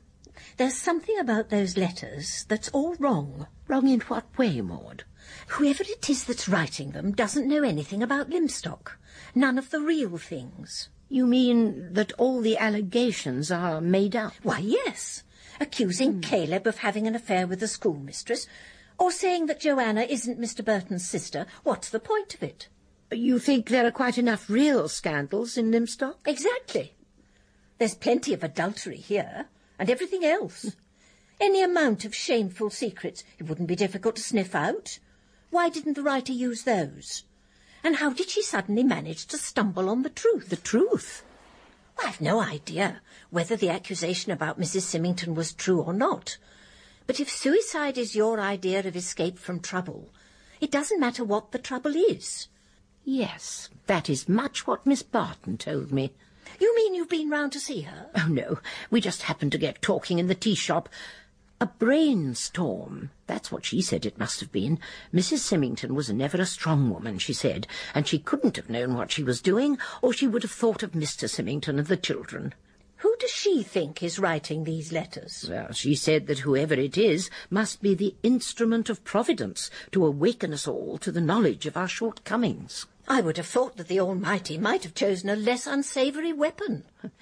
There's something about those letters that's all wrong. Wrong in what way, Maud? Whoever it is that's writing them doesn't know anything about Lymstock. None of the real things. You mean that all the allegations are made up? Why, yes. Accusing hmm. Caleb of having an affair with the schoolmistress, or saying that Joanna isn't Mr. Burton's sister. What's the point of it? You think there are quite enough real scandals in Lymstock? Exactly. There's plenty of adultery here, and everything else. Any amount of shameful secrets, it wouldn't be difficult to sniff out. Why didn't the writer use those? And how did she suddenly manage to stumble on the truth? The truth? I've no idea whether the accusation about Mrs. Symington was true or not. But if suicide is your idea of escape from trouble, it doesn't matter what the trouble is. Yes, that is much what Miss Barton told me. You mean you've been round to see her? Oh, no. We just happened to get talking in the tea shop. A brainstorm. That's what she said it must have been. Mrs. Symington was never a strong woman, she said, and she couldn't have known what she was doing, or she would have thought of Mr. Symington and the children. Who does she think is writing these letters? Well, she said that whoever it is must be the instrument of Providence to awaken us all to the knowledge of our shortcomings. I would have thought that the Almighty might have chosen a less unsavoury weapon.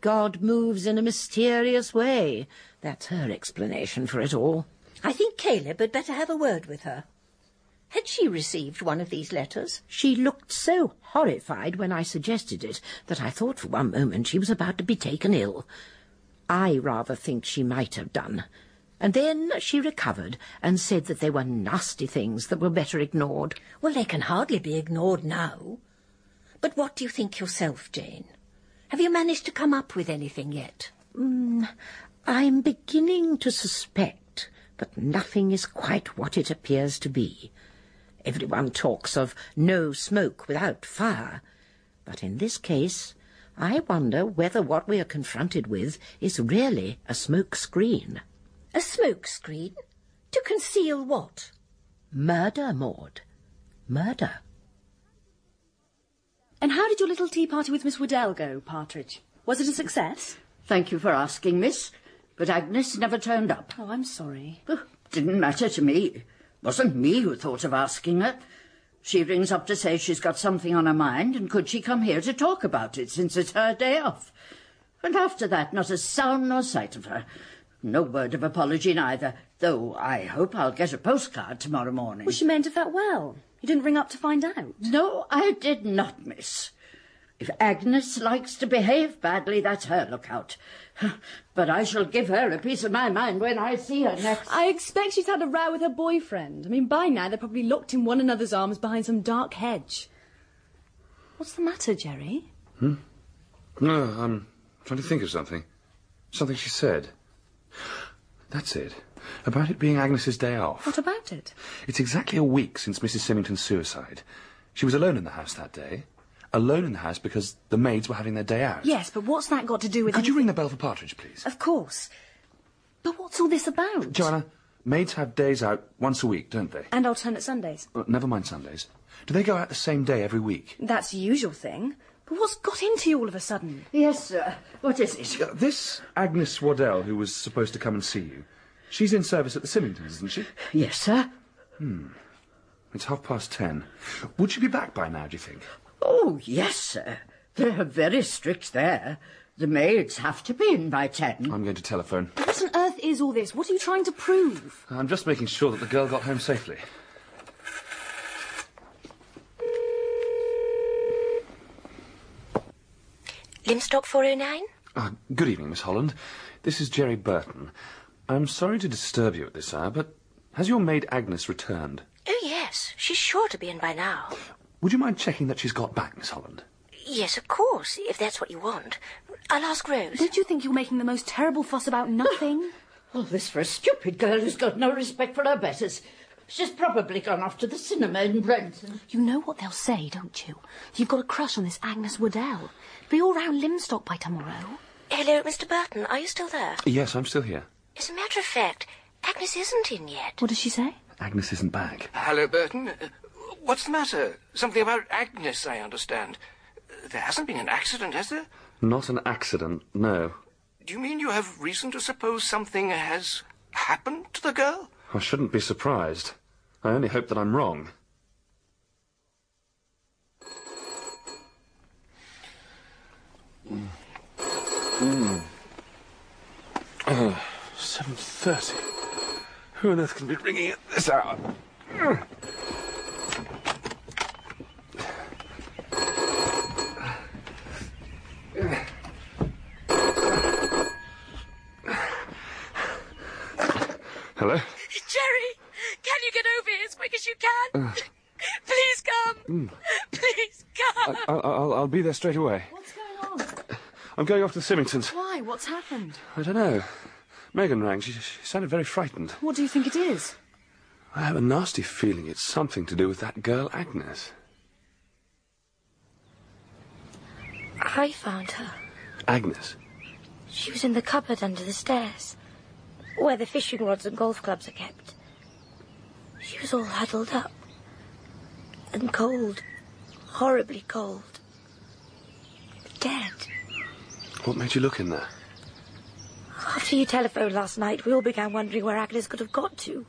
God moves in a mysterious way. That's her explanation for it all. I think Caleb had better have a word with her. Had she received one of these letters? She looked so horrified when I suggested it that I thought for one moment she was about to be taken ill. I rather think she might have done. And then she recovered and said that they were nasty things that were better ignored. Well, they can hardly be ignored now. But what do you think yourself, Jane? Have you managed to come up with anything yet? Mm, I'm beginning to suspect that nothing is quite what it appears to be. Everyone talks of no smoke without fire. But in this case, I wonder whether what we are confronted with is really a smoke screen. A smoke screen? To conceal what? Murder, Maud. Murder. And how did your little tea party with Miss Waddell go, Partridge? Was it a success? Thank you for asking, miss. But Agnes never turned up. Oh, I'm sorry. Oh, didn't matter to me. Wasn't me who thought of asking her. She rings up to say she's got something on her mind, and could she come here to talk about it, since it's her day off. And after that, not a sound nor sight of her. No word of apology neither, though I hope I'll get a postcard tomorrow morning. Well, she meant it that well. You didn't ring up to find out? No, I did not, miss. If Agnes likes to behave badly, that's her lookout. But I shall give her a piece of my mind when I see her next. I expect she's had a row with her boyfriend. I mean, by now they're probably locked in one another's arms behind some dark hedge. What's the matter, Jerry? Hmm? No, I'm trying to think of something. Something she said. That's it. About it being Agnes's day off. What about it? It's exactly a week since Mrs. Symington's suicide. She was alone in the house that day. Alone in the house because the maids were having their day out. Yes, but what's that got to do with... Could anything? you ring the bell for Partridge, please? Of course. But what's all this about? Joanna, maids have days out once a week, don't they? And alternate Sundays. Uh, never mind Sundays. Do they go out the same day every week? That's the usual thing. But what's got into you all of a sudden? Yes, sir. What is it? Uh, this Agnes Waddell, who was supposed to come and see you, she's in service at the Symingtons, isn't she? Yes, sir. Hmm. It's half past ten. Would she be back by now, do you think? Oh, yes, sir. They're very strict there. The maids have to be in by ten. I'm going to telephone. What on earth is all this? What are you trying to prove? I'm just making sure that the girl got home safely. Lymstock 409? Uh, good evening, Miss Holland. This is Jerry Burton. I'm sorry to disturb you at this hour, but has your maid Agnes returned? Oh, yes. She's sure to be in by now. Would you mind checking that she's got back, Miss Holland? Yes, of course, if that's what you want. I'll ask Rose. Don't you think you're making the most terrible fuss about nothing? All oh, this for a stupid girl who's got no respect for her betters. She's probably gone off to the cinema in Brenton. You know what they'll say, don't you? You've got a crush on this Agnes Waddell. Be all round Lymstock by tomorrow. Hello, Mr. Burton. Are you still there? Yes, I'm still here. As a matter of fact, Agnes isn't in yet. What does she say? Agnes isn't back. Hello, Burton. Uh, What's the matter? Something about Agnes, I understand. There hasn't been an accident, has there? Not an accident, no. Do you mean you have reason to suppose something has happened to the girl? I shouldn't be surprised. I only hope that I'm wrong. Mm. Oh, 7.30. Who on earth can be ringing at this hour? Hello? Jerry, can you get over here as quick as you can? Uh. Please come. Mm. Please come. I, will I'll, I'll be there straight away. What's going on? I'm going off to the Symingtons. Why? What's happened? I don't know. Megan rang. She, she sounded very frightened. What do you think it is? I have a nasty feeling it's something to do with that girl, Agnes. I found her. Agnes? She was in the cupboard under the stairs, where the fishing rods and golf clubs are kept. She was all huddled up and cold, horribly cold. Dead. What made you look in there? After you telephoned last night, we all began wondering where Agnes could have got to.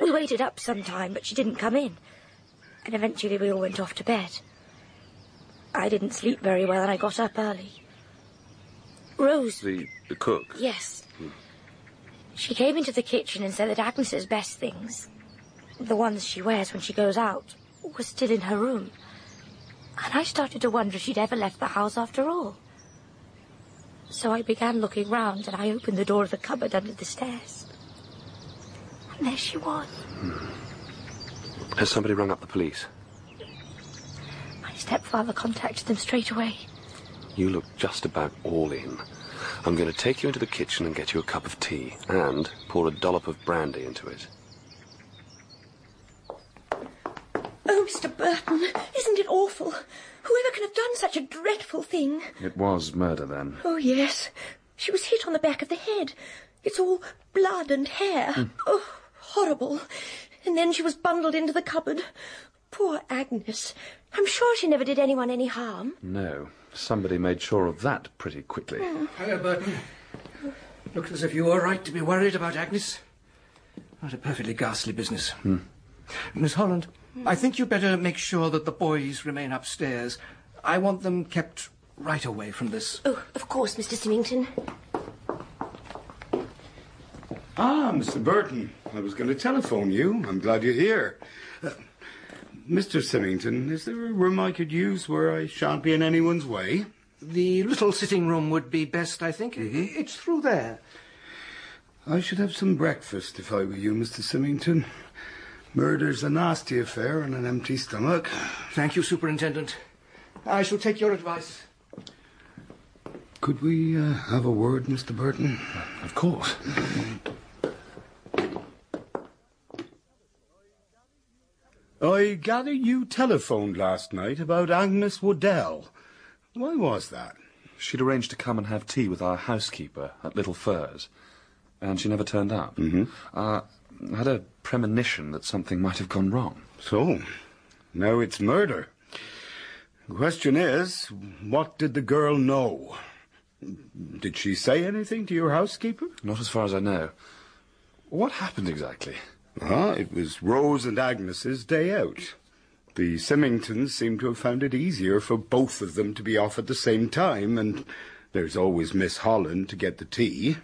We waited up some time, but she didn't come in. And eventually we all went off to bed. I didn't sleep very well and I got up early. Rose. The, the cook? Yes. Hmm. She came into the kitchen and said that Agnes's best things, the ones she wears when she goes out, were still in her room. And I started to wonder if she'd ever left the house after all. So I began looking round and I opened the door of the cupboard under the stairs. And there she was. Hmm. Has somebody rung up the police? My stepfather contacted them straight away. You look just about all in. I'm going to take you into the kitchen and get you a cup of tea and pour a dollop of brandy into it. Oh, Mr. Burton, isn't it awful? Whoever can have done such a dreadful thing? It was murder, then. Oh, yes. She was hit on the back of the head. It's all blood and hair. Hmm. Oh, horrible. And then she was bundled into the cupboard. Poor Agnes. I'm sure she never did anyone any harm. No. Somebody made sure of that pretty quickly. Hello, Burton. Looks as if you were right to be worried about Agnes. What a perfectly ghastly business. Hmm. Miss Holland, I think you'd better make sure that the boys remain upstairs. I want them kept right away from this. Oh, of course, Mr. Symington. Ah, Mr. Burton. I was going to telephone you. I'm glad you're here. Mr. Symington, is there a room I could use where I shan't be in anyone's way? The little sitting room would be best, I think. Mm-hmm. It's through there. I should have some breakfast if I were you, Mr. Symington. Murder's a nasty affair on an empty stomach. Thank you, Superintendent. I shall take your advice. Could we uh, have a word, Mr. Burton? Of course. I gather you telephoned last night about Agnes Waddell. Why was that? She'd arranged to come and have tea with our housekeeper at Little Furze, and she never turned up. Mm-hmm. Uh, I had a premonition that something might have gone wrong. So, now it's murder. The question is, what did the girl know? Did she say anything to your housekeeper? Not as far as I know. What happened exactly? Ah, it was Rose and Agnes's day out. The Symingtons seem to have found it easier for both of them to be off at the same time, and there's always Miss Holland to get the tea.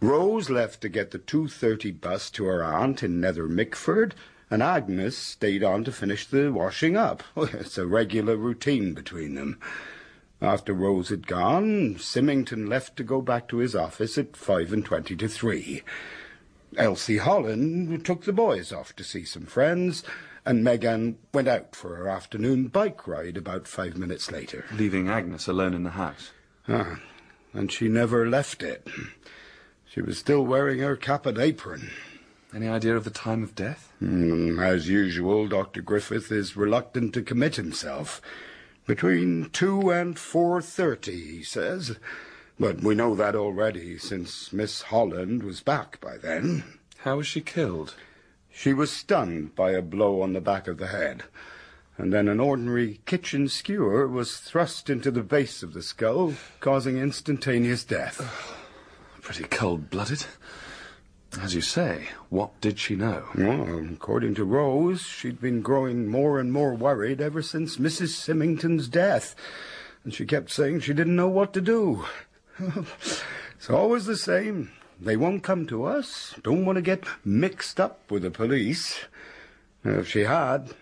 Rose left to get the 2.30 bus to her aunt in Nether Mickford, and Agnes stayed on to finish the washing up. It's a regular routine between them. After Rose had gone, Symington left to go back to his office at five and twenty to three. Elsie Holland took the boys off to see some friends, and Megan went out for her afternoon bike ride about five minutes later. Leaving Agnes alone in the house. Ah, and she never left it. She was still wearing her cap and apron. Any idea of the time of death? Mm, as usual, Dr. Griffith is reluctant to commit himself. Between two and four thirty, he says. But we know that already, since Miss Holland was back by then. How was she killed? She was stunned by a blow on the back of the head. and then an ordinary kitchen skewer was thrust into the base of the skull, causing instantaneous death. Pretty cold-blooded. As you say, what did she know? Well, according to Rose, she'd been growing more and more worried ever since Mrs. Symington's death, and she kept saying she didn't know what to do. it's always the same. They won't come to us, don't want to get mixed up with the police. If she had,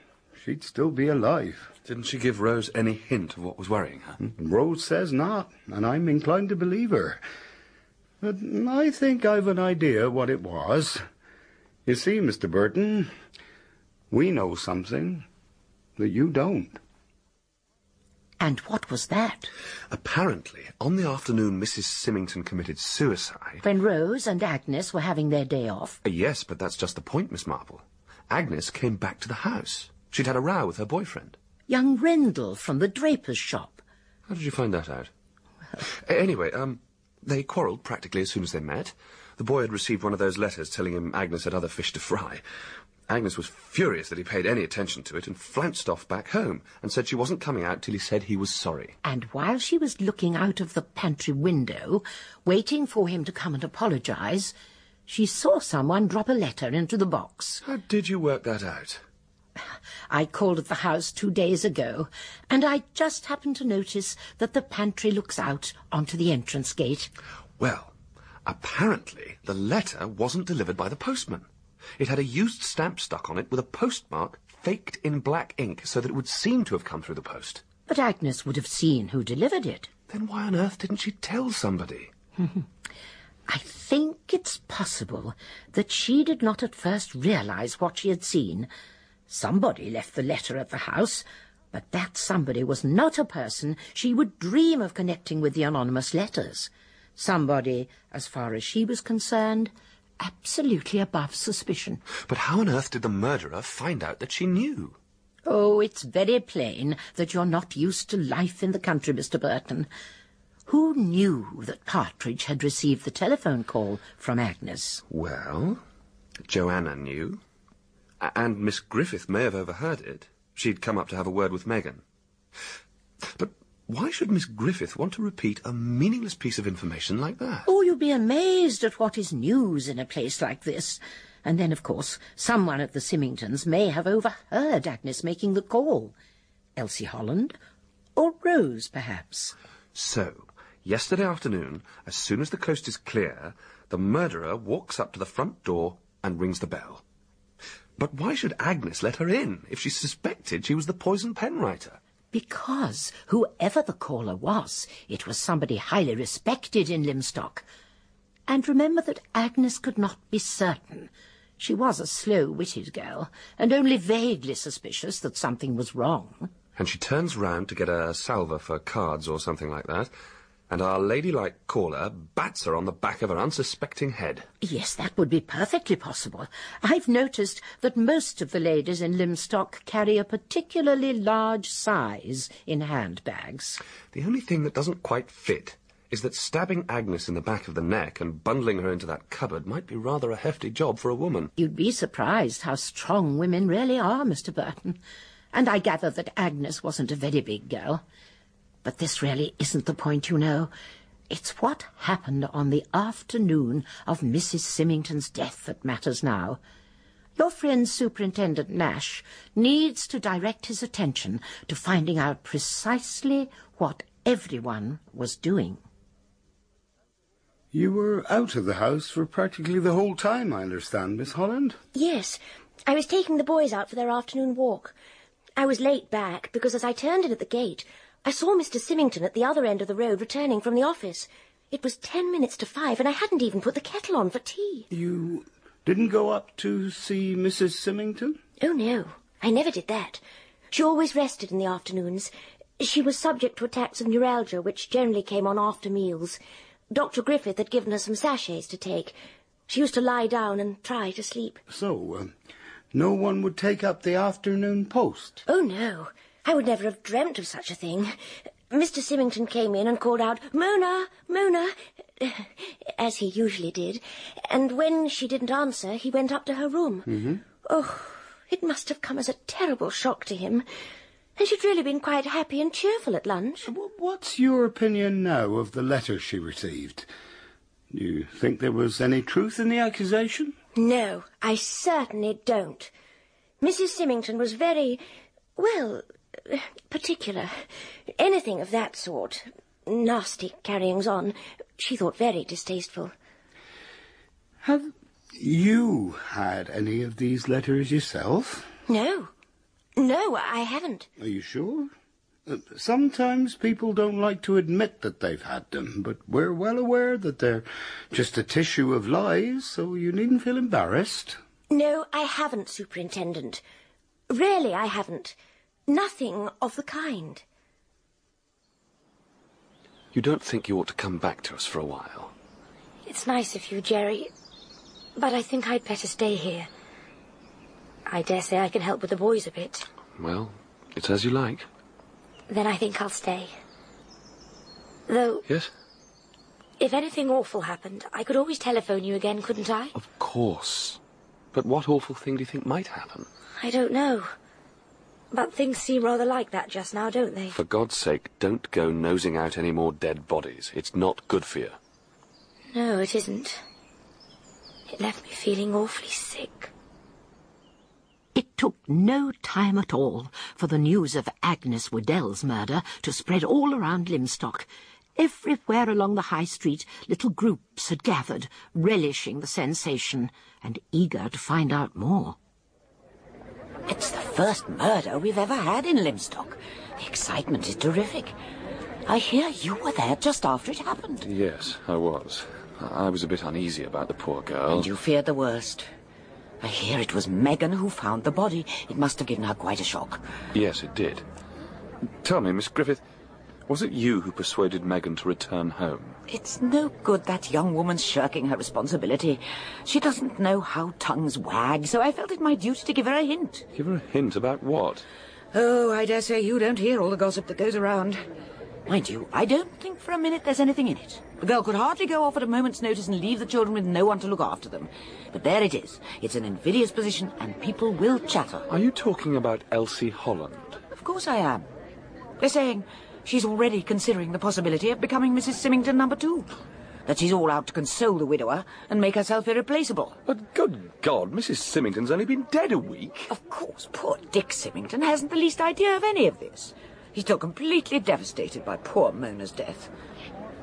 she'd still be alive. Didn't she give Rose any hint of what was worrying her? Hmm? Rose says not, and I'm inclined to believe her. But I think I've an idea what it was. You see, Mr. Burton, we know something that you don't. And what was that? Apparently, on the afternoon Mrs. Symington committed suicide. When Rose and Agnes were having their day off? Uh, Yes, but that's just the point, Miss Marple. Agnes came back to the house. She'd had a row with her boyfriend. Young Rendell from the draper's shop. How did you find that out? A- anyway, um, they quarrelled practically as soon as they met. The boy had received one of those letters telling him Agnes had other fish to fry. Agnes was furious that he paid any attention to it and flounced off back home and said she wasn't coming out till he said he was sorry. And while she was looking out of the pantry window, waiting for him to come and apologize, she saw someone drop a letter into the box. How did you work that out? I called at the house two days ago, and I just happened to notice that the pantry looks out onto the entrance gate. Well, apparently the letter wasn't delivered by the postman. It had a used stamp stuck on it with a postmark faked in black ink so that it would seem to have come through the post. But Agnes would have seen who delivered it. Then why on earth didn't she tell somebody? I think it's possible that she did not at first realize what she had seen. Somebody left the letter at the house, but that somebody was not a person she would dream of connecting with the anonymous letters. Somebody, as far as she was concerned, absolutely above suspicion. But how on earth did the murderer find out that she knew? Oh, it's very plain that you're not used to life in the country, Mr. Burton. Who knew that Partridge had received the telephone call from Agnes? Well, Joanna knew. And Miss Griffith may have overheard it. She'd come up to have a word with Megan. But why should Miss Griffith want to repeat a meaningless piece of information like that? Oh, you'll be amazed at what is news in a place like this. And then, of course, someone at the Symingtons may have overheard Agnes making the call. Elsie Holland, or Rose, perhaps. So, yesterday afternoon, as soon as the coast is clear, the murderer walks up to the front door and rings the bell. But why should Agnes let her in if she suspected she was the poison pen writer? Because whoever the caller was, it was somebody highly respected in Lymstock. And remember that Agnes could not be certain. She was a slow-witted girl, and only vaguely suspicious that something was wrong. And she turns round to get a salver for cards or something like that, and our ladylike caller bats her on the back of her unsuspecting head. Yes, that would be perfectly possible. I've noticed that most of the ladies in Lymstock carry a particularly large size in handbags. The only thing that doesn't quite fit is that stabbing Agnes in the back of the neck and bundling her into that cupboard might be rather a hefty job for a woman. You'd be surprised how strong women really are, Mr. Burton. And I gather that Agnes wasn't a very big girl. But this really isn't the point, you know. It's what happened on the afternoon of Mrs. Symington's death that matters now. Your friend Superintendent Nash needs to direct his attention to finding out precisely what everyone was doing. You were out of the house for practically the whole time, I understand, Miss Holland. Yes, I was taking the boys out for their afternoon walk. I was late back because as I turned in at the gate, I saw Mr. Symington at the other end of the road returning from the office. It was ten minutes to five, and I hadn't even put the kettle on for tea. You didn't go up to see Mrs. Symington? Oh, no, I never did that. She always rested in the afternoons. She was subject to attacks of neuralgia, which generally came on after meals. Dr. Griffith had given her some sachets to take. She used to lie down and try to sleep. So, uh, no one would take up the afternoon post? Oh, no. I would never have dreamt of such a thing. Mr. Symington came in and called out, Mona, Mona, as he usually did. And when she didn't answer, he went up to her room. Mm-hmm. Oh, it must have come as a terrible shock to him. And she'd really been quite happy and cheerful at lunch. What's your opinion now of the letter she received? Do you think there was any truth in the accusation? No, I certainly don't. Mrs. Symington was very, well, particular. Anything of that sort. Nasty carryings on. She thought very distasteful. Have you had any of these letters yourself? No. No, I haven't. Are you sure? Uh, sometimes people don't like to admit that they've had them, but we're well aware that they're just a tissue of lies, so you needn't feel embarrassed. No, I haven't, Superintendent. Really, I haven't. Nothing of the kind. You don't think you ought to come back to us for a while? It's nice of you, Jerry, but I think I'd better stay here. I dare say I can help with the boys a bit. Well, it's as you like. Then I think I'll stay. Though, Yes? if anything awful happened, I could always telephone you again, couldn't I? Of course. But what awful thing do you think might happen? I don't know. But things seem rather like that just now, don't they? For God's sake, don't go nosing out any more dead bodies. It's not good for you. No, it isn't. It left me feeling awfully sick. It took no time at all for the news of Agnes Waddell's murder to spread all around Lymstock. Everywhere along the high street, little groups had gathered, relishing the sensation and eager to find out more. It's the first murder we've ever had in Lymstock. The excitement is terrific. I hear you were there just after it happened. Yes, I was. I was a bit uneasy about the poor girl. And you feared the worst. I hear it was Megan who found the body. It must have given her quite a shock. Yes, it did. Tell me, Miss Griffith, was it you who persuaded Megan to return home? It's no good that young woman shirking her responsibility. She doesn't know how tongues wag, so I felt it my duty to give her a hint. Give her a hint about what? Oh, I dare say you don't hear all the gossip that goes around. Mind you, I don't think for a minute there's anything in it. The girl could hardly go off at a moment's notice and leave the children with no one to look after them. But there it is. It's an invidious position, and people will chatter. Are you talking about Elsie Holland? Of course I am. They're saying she's already considering the possibility of becoming Mrs. Symington number two. That she's all out to console the widower and make herself irreplaceable. But good God, Mrs. Symington's only been dead a week. Of course, poor Dick Symington hasn't the least idea of any of this. He's still completely devastated by poor Mona's death.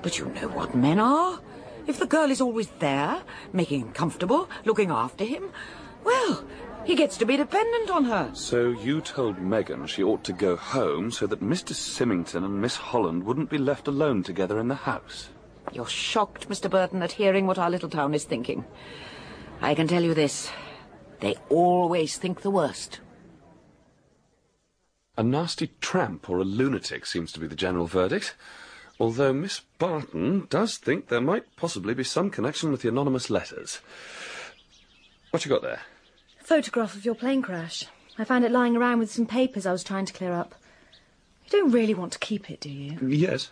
But you know what men are. If the girl is always there, making him comfortable, looking after him, well, he gets to be dependent on her. So you told Megan she ought to go home so that Mr. Symington and Miss Holland wouldn't be left alone together in the house. You're shocked, Mr. Burton, at hearing what our little town is thinking. I can tell you this. They always think the worst. A nasty tramp or a lunatic seems to be the general verdict. Although Miss Barton does think there might possibly be some connection with the anonymous letters. What you got there? Photograph of your plane crash. I found it lying around with some papers I was trying to clear up. You don't really want to keep it, do you? Yes,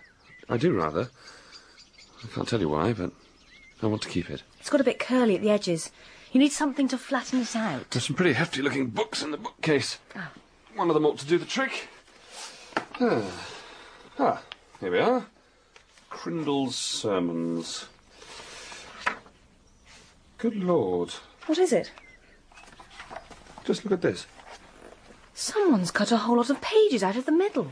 I do rather. I can't tell you why, but I want to keep it. It's got a bit curly at the edges. You need something to flatten it out. There's some pretty hefty looking books in the bookcase. One of them ought to do the trick. Ah, ah here we are. Crindle's Sermons. Good Lord. What is it? Just look at this. Someone's cut a whole lot of pages out of the middle.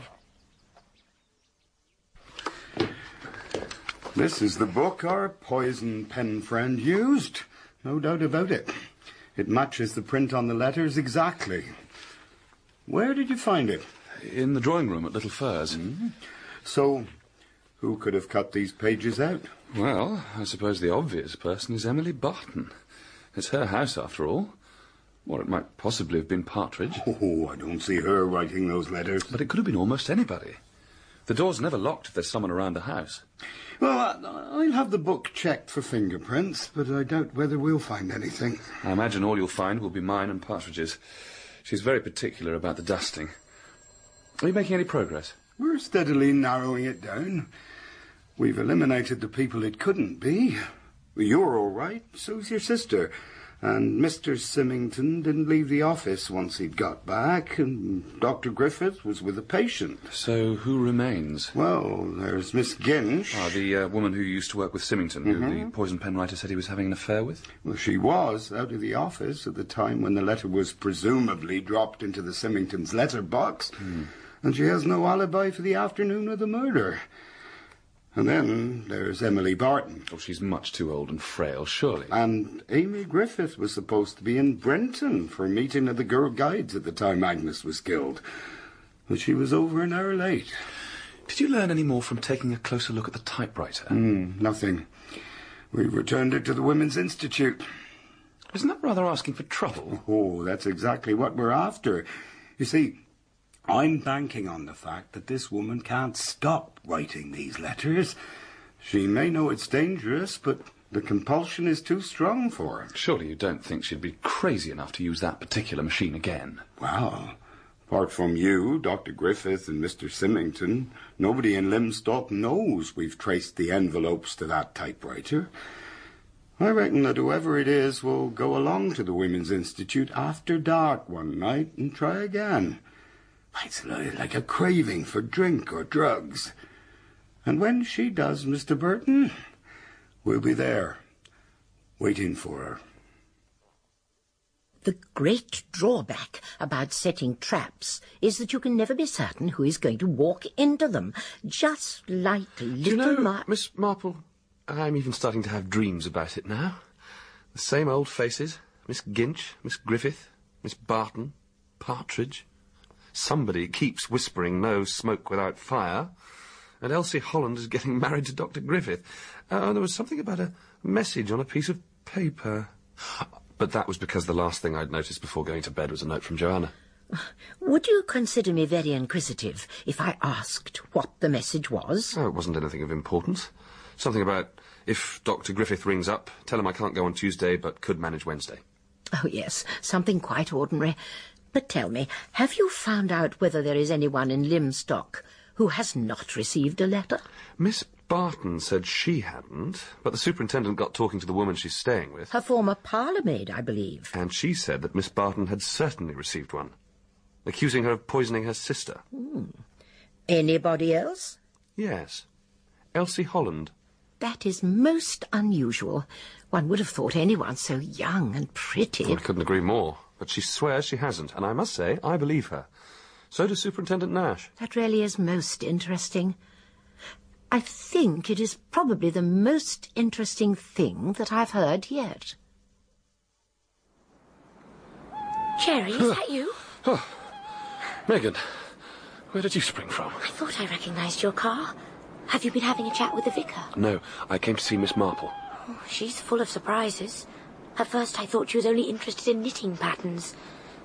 This is the book our poison pen friend used. No doubt about it. It matches the print on the letters exactly. Where did you find it? In the drawing room at Little Furze. Mm-hmm. So, who could have cut these pages out? Well, I suppose the obvious person is Emily Barton. It's her house, after all. Or it might possibly have been Partridge. Oh, I don't see her writing those letters. But it could have been almost anybody. The door's never locked if there's someone around the house. Well, I'll have the book checked for fingerprints, but I doubt whether we'll find anything. I imagine all you'll find will be mine and Partridge's. She's very particular about the dusting. Are you making any progress? We're steadily narrowing it down. We've eliminated the people it couldn't be. You're all right, so's your sister. And Mr. Symington didn't leave the office once he'd got back, and Dr. Griffith was with a patient. So who remains? Well, there's Miss Ginch. Ah, the uh, woman who used to work with Symington, who the poison pen writer said he was having an affair with? Well, she was out of the office at the time when the letter was presumably dropped into the Symingtons' letter box, and she has no alibi for the afternoon of the murder. And then there's Emily Barton. Oh, she's much too old and frail, surely. And Amy Griffith was supposed to be in Brenton for a meeting of the Girl Guides at the time Agnes was killed. But she was over an hour late. Did you learn any more from taking a closer look at the typewriter? Hmm, nothing. We've returned it to the Women's Institute. Isn't that rather asking for trouble? Oh, that's exactly what we're after. You see, I'm banking on the fact that this woman can't stop writing these letters. She may know it's dangerous, but the compulsion is too strong for her. Surely you don't think she'd be crazy enough to use that particular machine again? Well, apart from you, Dr. Griffith, and Mr. Symmington, nobody in Lymstock knows we've traced the envelopes to that typewriter. I reckon that whoever it is will go along to the Women's Institute after dark one night and try again. It's like a craving for drink or drugs. And when she does, Mr. Burton, we'll be there, waiting for her. The great drawback about setting traps is that you can never be certain who is going to walk into them. Just like little you know, Mar- Miss Marple, I'm even starting to have dreams about it now. The same old faces. Miss Ginch, Miss Griffith, Miss Barton, Partridge. Somebody keeps whispering no smoke without fire. And Elsie Holland is getting married to Dr. Griffith. Uh, and there was something about a message on a piece of paper. But that was because the last thing I'd noticed before going to bed was a note from Joanna. Would you consider me very inquisitive if I asked what the message was? Oh, it wasn't anything of importance. Something about if Dr. Griffith rings up, tell him I can't go on Tuesday but could manage Wednesday. Oh, yes, something quite ordinary. But tell me, have you found out whether there is anyone in Lymstock who has not received a letter? Miss Barton said she hadn't, but the superintendent got talking to the woman she's staying with, Her former parlour maid, I believe. and she said that Miss Barton had certainly received one, accusing her of poisoning her sister. Hmm. Anybody else? Yes. Elsie Holland. That is most unusual. One would have thought anyone so young and pretty. I couldn't agree more, but she swears she hasn't, and I must say, I believe her. So does Superintendent Nash. That really is most interesting. I think it is probably the most interesting thing that I've heard yet. Jerry, is that you? Oh. Megan, where did you spring from? I thought I recognised your car. Have you been having a chat with the vicar? No, I came to see Miss Marple. Oh, she's full of surprises. At first I thought she was only interested in knitting patterns.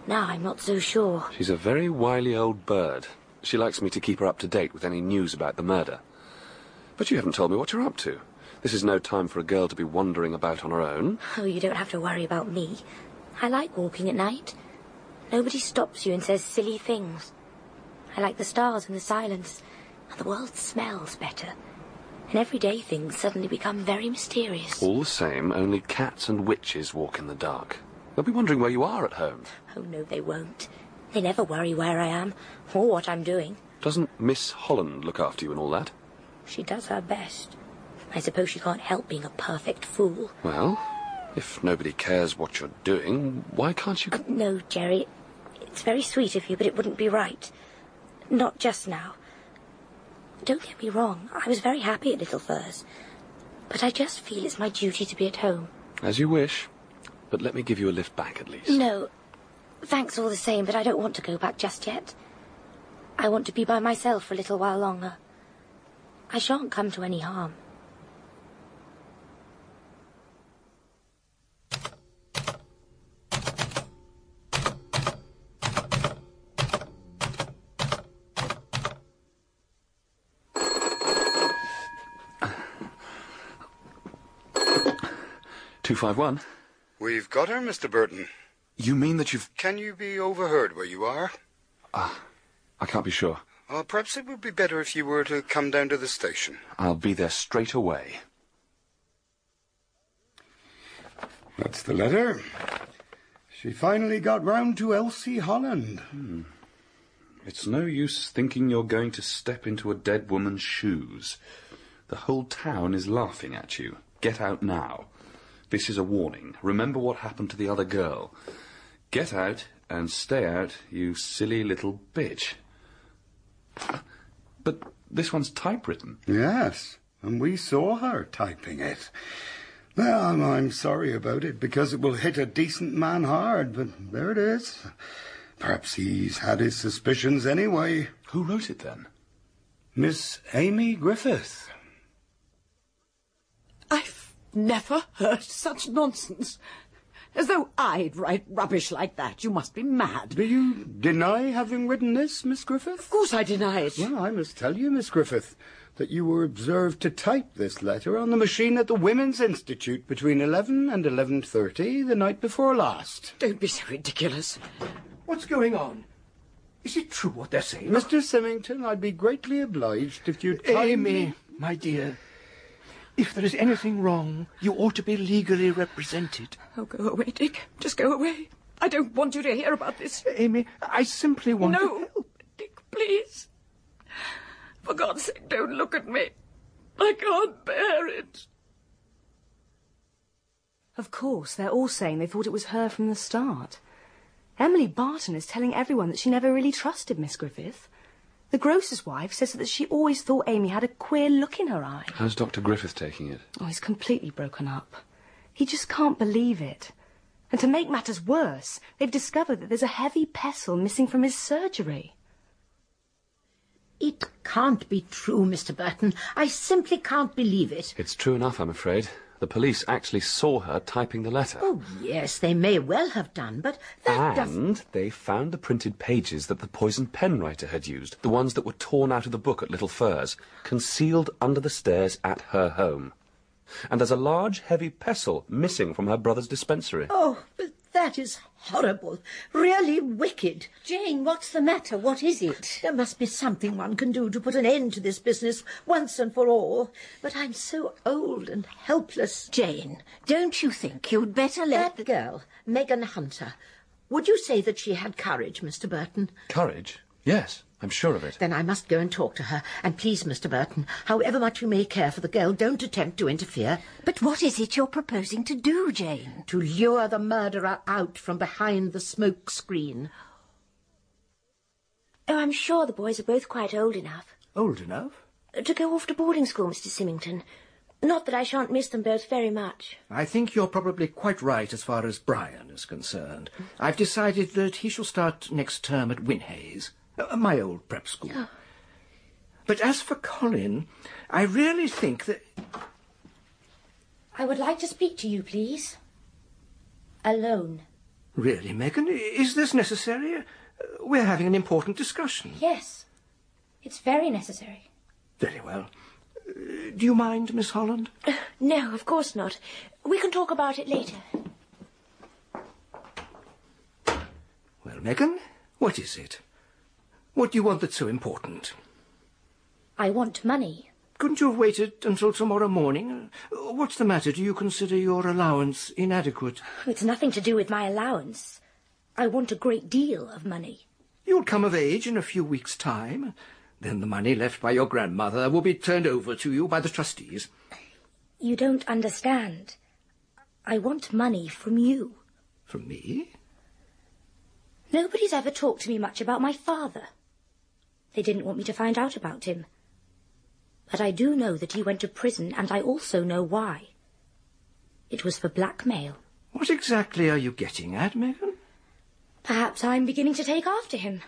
Now I'm not so sure. She's a very wily old bird. She likes me to keep her up to date with any news about the murder. But you haven't told me what you're up to. This is no time for a girl to be wandering about on her own. Oh, you don't have to worry about me. I like walking at night. Nobody stops you and says silly things. I like the stars and the silence, and the world smells better. And everyday things suddenly become very mysterious. All the same, only cats and witches walk in the dark. They'll be wondering where you are at home. Oh, no, they won't. They never worry where I am, or what I'm doing. Doesn't Miss Holland look after you and all that? She does her best. I suppose she can't help being a perfect fool. Well, if nobody cares what you're doing, why can't you... Uh, no, Jerry. It's very sweet of you, but it wouldn't be right. Not just now. Don't get me wrong. I was very happy at Little Furze. But I just feel it's my duty to be at home. As you wish. But let me give you a lift back at least. No. Thanks all the same, but I don't want to go back just yet. I want to be by myself for a little while longer. I shan't come to any harm. Two five one. We've got her, Mr. Burton. You mean that you've... Can you be overheard where you are? Ah, I can't be sure. Uh, perhaps it would be better if you were to come down to the station. I'll be there straight away. That's the letter. She finally got round to Elsie Holland. Hmm. It's no use thinking you're going to step into a dead woman's shoes. The whole town is laughing at you. Get out now. This is a warning. Remember what happened to the other girl. Get out and stay out, you silly little bitch. But this one's typewritten. Yes, and we saw her typing it. Well, I'm, I'm sorry about it because it will hit a decent man hard, but there it is. Perhaps he's had his suspicions anyway. Who wrote it then? Miss Amy Griffith. I've never heard such nonsense. As though I'd write rubbish like that. You must be mad. Do you deny having written this, Miss Griffith? Of course I deny it. Well, I must tell you, Miss Griffith, that you were observed to type this letter on the machine at the Women's Institute between 11 and 11.30 the night before last. Don't be so ridiculous. What's going on? Is it true what they're saying? Mr. Symmington, I'd be greatly obliged if you'd Amy, me... my dear, if there is anything wrong, you ought to be legally represented. Oh, go away, Dick. Just go away. I don't want you to hear about this. Amy, I simply want no, to help. Dick, please. For God's sake, don't look at me. I can't bear it. Of course, they're all saying they thought it was her from the start. Emily Barton is telling everyone that she never really trusted Miss Griffith. The grocer's wife says that she always thought Amy had a queer look in her eye. How's Dr. Griffith taking it? Oh, he's completely broken up. He just can't believe it. And to make matters worse, they've discovered that there's a heavy pestle missing from his surgery. It can't be true, Mr. Burton. I simply can't believe it. It's true enough, I'm afraid. The police actually saw her typing the letter. Oh, yes, they may well have done, but that doesn't... And they found the printed pages that the poisoned pen writer had used, the ones that were torn out of the book at Little Furze, concealed under the stairs at her home. And there's a large, heavy pestle missing from her brother's dispensary. Oh, but that is horrible. Really wicked. Jane, what's the matter? What is it? There must be something one can do to put an end to this business once and for all. But I'm so old and helpless. Jane, don't you think you'd better let That girl, Megan Hunter. Would you say that she had courage, Mr. Burton? Courage? Yes, I'm sure of it. Then I must go and talk to her. And please, Mr. Burton, however much you may care for the girl, don't attempt to interfere. But what is it you're proposing to do, Jane? To lure the murderer out from behind the smoke screen. Oh, I'm sure the boys are both quite old enough. Old enough? To go off to boarding school, Mr. Symmington. Not that I shan't miss them both very much. I think you're probably quite right as far as Brian is concerned. I've decided that he shall start next term at Winhays, uh, my old prep school. But as for Colin, I really think that... I would like to speak to you, please. Alone. Really, Megan, is this necessary? Uh, We're having an important discussion. Yes. It's very necessary. Very well. Uh, Do you mind, Miss Holland? No, of course not. We can talk about it later. Well, Megan, what is it? What do you want that's so important? I want money. Couldn't you have waited until tomorrow morning? Uh, What's the matter? Do you consider your allowance inadequate? It's nothing to do with my allowance. I want a great deal of money. You'll come of age in a few weeks' time. Then the money left by your grandmother will be turned over to you by the trustees. You don't understand. I want money from you. From me? Nobody's ever talked to me much about my father. They didn't want me to find out about him. But I do know that he went to prison, and I also know why. It was for blackmail. What exactly are you getting at, Megan? Perhaps I'm beginning to take after him.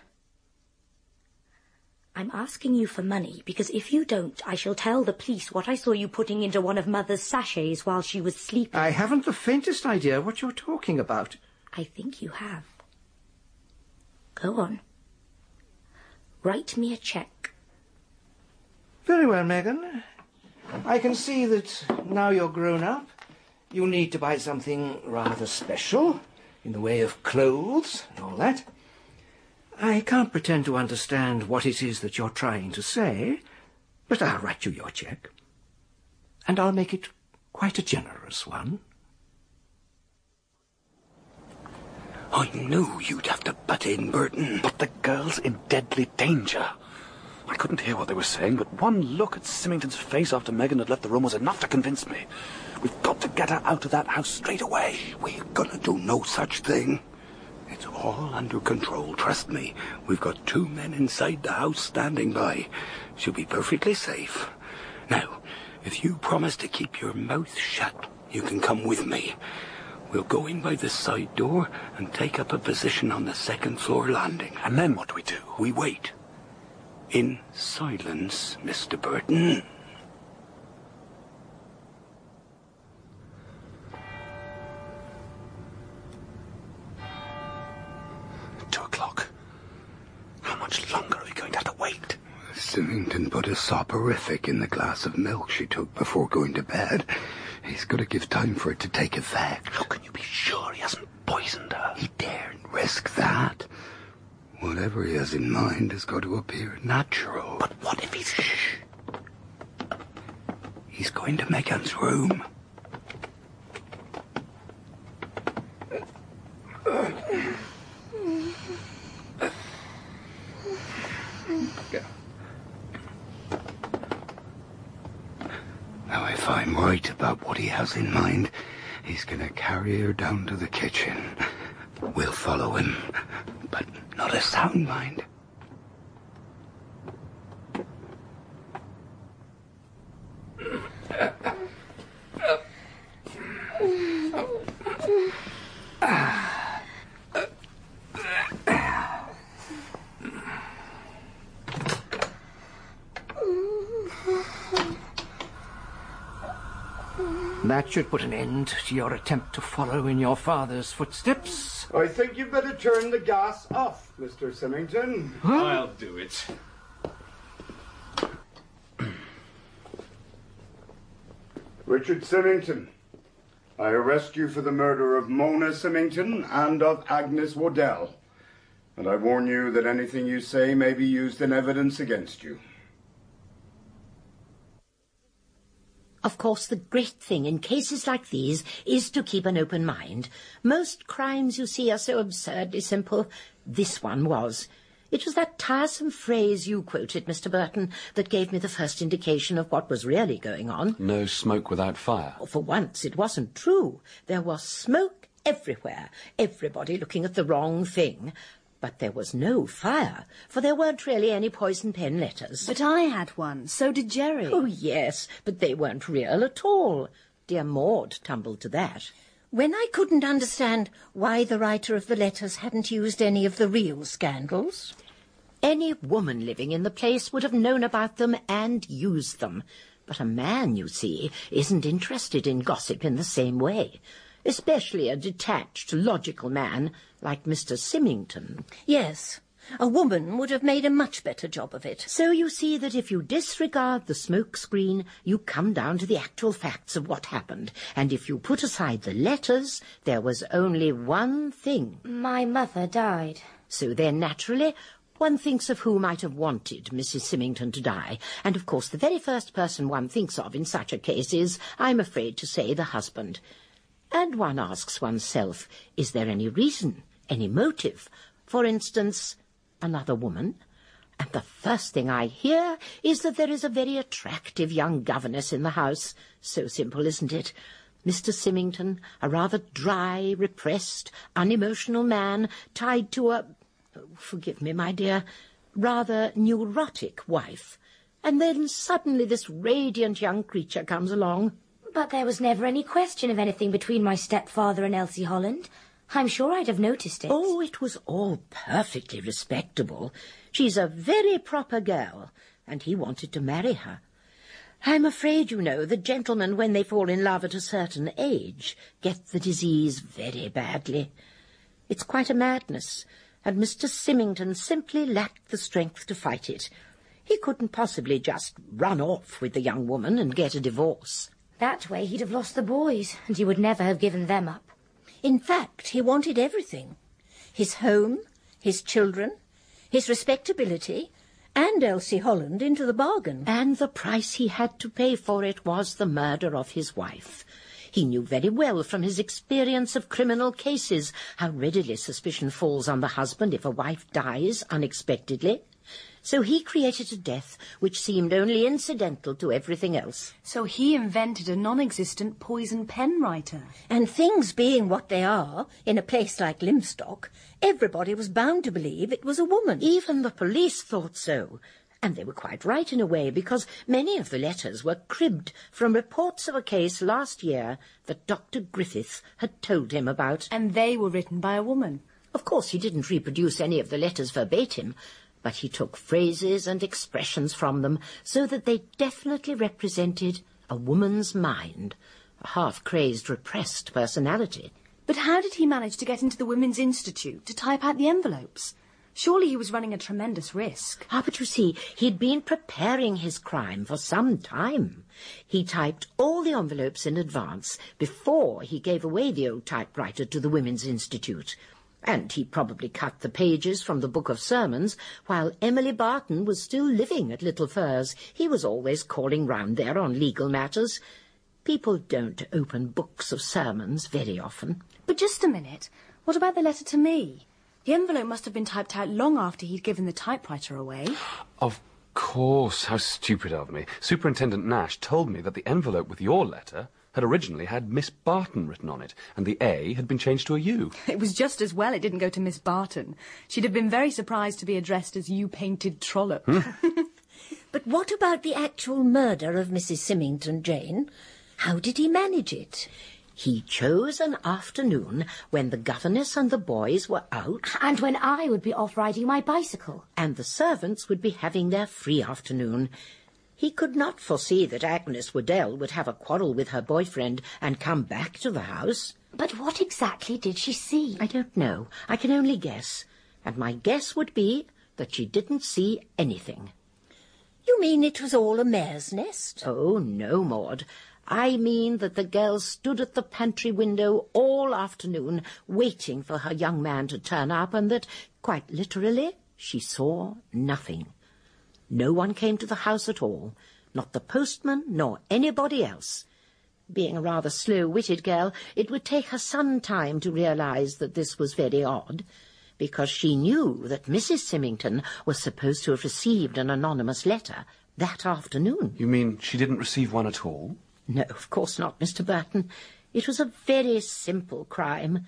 I'm asking you for money because if you don't, I shall tell the police what I saw you putting into one of Mother's sachets while she was sleeping. I haven't the faintest idea what you're talking about. I think you have. Go on. Write me a cheque. Very well, Megan. I can see that now you're grown up, you need to buy something rather special in the way of clothes and all that. I can't pretend to understand what it is that you're trying to say, but I'll write you your cheque. And I'll make it quite a generous one. I knew you'd have to butt in, Burton. But the girl's in deadly danger. I couldn't hear what they were saying, but one look at Symmington's face after Megan had left the room was enough to convince me. We've got to get her out of that house straight away. We're gonna do no such thing. It's all under control, trust me. We've got two men inside the house standing by. She'll be perfectly safe. Now, if you promise to keep your mouth shut, you can come with me. We'll go in by the side door and take up a position on the second floor landing. And then what do we do? We wait. In silence, Mr. Burton. Two o'clock. How much longer are we going to have to wait? Symmington put a soporific in the glass of milk she took before going to bed. He's got to give time for it to take effect. How can you be sure he hasn't poisoned her? He daren't risk that. Whatever he has in mind has got to appear natural. But what if he's... Shh. He's going to Megan's room. Now, if I'm right about what he has in mind, he's to carry her down to the kitchen. We'll follow him, but not a sound, mind. That should put an end to your attempt to follow in your father's footsteps. I think you'd better turn the gas off, Mr. Symmington. I'll do it. Richard Symmington, I arrest you for the murder of Mona Symmington and of Agnes Woddell. And I warn you that anything you say may be used in evidence against you. Of course, the great thing in cases like these is to keep an open mind. Most crimes, you see, are so absurdly simple. This one was. It was that tiresome phrase you quoted, Mr. Burton, that gave me the first indication of what was really going on. No smoke without fire. For once, it wasn't true. There was smoke everywhere, everybody looking at the wrong thing. But there was no fire, for there weren't really any poison pen letters. But I had one. So did Jerry. Oh, yes, but they weren't real at all. Dear Maud tumbled to that. When I couldn't understand why the writer of the letters hadn't used any of the real scandals, any woman living in the place would have known about them and used them. But a man, you see, isn't interested in gossip in the same way, especially a detached, logical man like Mr. Symmington. Yes, a woman would have made a much better job of it. So you see that if you disregard the smoke screen, you come down to the actual facts of what happened. And if you put aside the letters, there was only one thing. My mother died. So then, naturally, one thinks of who might have wanted Mrs. Symmington to die. And of course, the very first person one thinks of in such a case is, I'm afraid to say, the husband. And one asks oneself, is there any reason, any motive? For instance, another woman? And the first thing I hear is that there is a very attractive young governess in the house. So simple, isn't it? Mr. Symmington, a rather dry, repressed, unemotional man, tied to a... oh, forgive me, my dear, rather neurotic wife. And then suddenly this radiant young creature comes along. But there was never any question of anything between my stepfather and Elsie Holland. I'm sure I'd have noticed it. Oh, it was all perfectly respectable. She's a very proper girl, and he wanted to marry her. I'm afraid, you know, that gentlemen, when they fall in love at a certain age, get the disease very badly. It's quite a madness, and Mr. Symmington simply lacked the strength to fight it. He couldn't possibly just run off with the young woman and get a divorce. That way he'd have lost the boys, and he would never have given them up. In fact, he wanted everything. His home, his children, his respectability, and Elsie Holland into the bargain. And the price he had to pay for it was the murder of his wife. He knew very well from his experience of criminal cases how readily suspicion falls on the husband if a wife dies unexpectedly. So he created a death which seemed only incidental to everything else. So he invented a non-existent poison pen writer. And things being what they are, in a place like Lymstock, everybody was bound to believe it was a woman. Even the police thought so. And they were quite right in a way, because many of the letters were cribbed from reports of a case last year that Dr. Griffith had told him about. And they were written by a woman. Of course, he didn't reproduce any of the letters verbatim, but he took phrases and expressions from them so that they definitely represented a woman's mind, a half-crazed, repressed personality. But how did he manage to get into the Women's Institute to type out the envelopes? Surely he was running a tremendous risk. Ah, but you see, he'd been preparing his crime for some time. He typed all the envelopes in advance before he gave away the old typewriter to the Women's Institute. And he probably cut the pages from the Book of Sermons while Emily Barton was still living at Little Furze. He was always calling round there on legal matters. People don't open books of sermons very often. But just a minute. What about the letter to me? The envelope must have been typed out long after he'd given the typewriter away. Of course. How stupid of me. Superintendent Nash told me that the envelope with your letter had originally had Miss Barton written on it, and the A had been changed to a U. It was just as well it didn't go to Miss Barton. She'd have been very surprised to be addressed as you painted trollop. Hmm. but what about the actual murder of Mrs. Symmington, Jane? How did he manage it? He chose an afternoon when the governess and the boys were out. And when I would be off riding my bicycle. And the servants would be having their free afternoon. He could not foresee that Agnes Woddell would have a quarrel with her boyfriend and come back to the house. But what exactly did she see? I don't know. I can only guess. And my guess would be that she didn't see anything. You mean it was all a mare's nest? Oh, no, Maud. I mean that the girl stood at the pantry window all afternoon waiting for her young man to turn up and that, quite literally, she saw nothing. No one came to the house at all, not the postman nor anybody else. Being a rather slow-witted girl, it would take her some time to realize that this was very odd, because she knew that Mrs. Symmington was supposed to have received an anonymous letter that afternoon. You mean she didn't receive one at all? No, of course not, Mr. Burton. It was a very simple crime.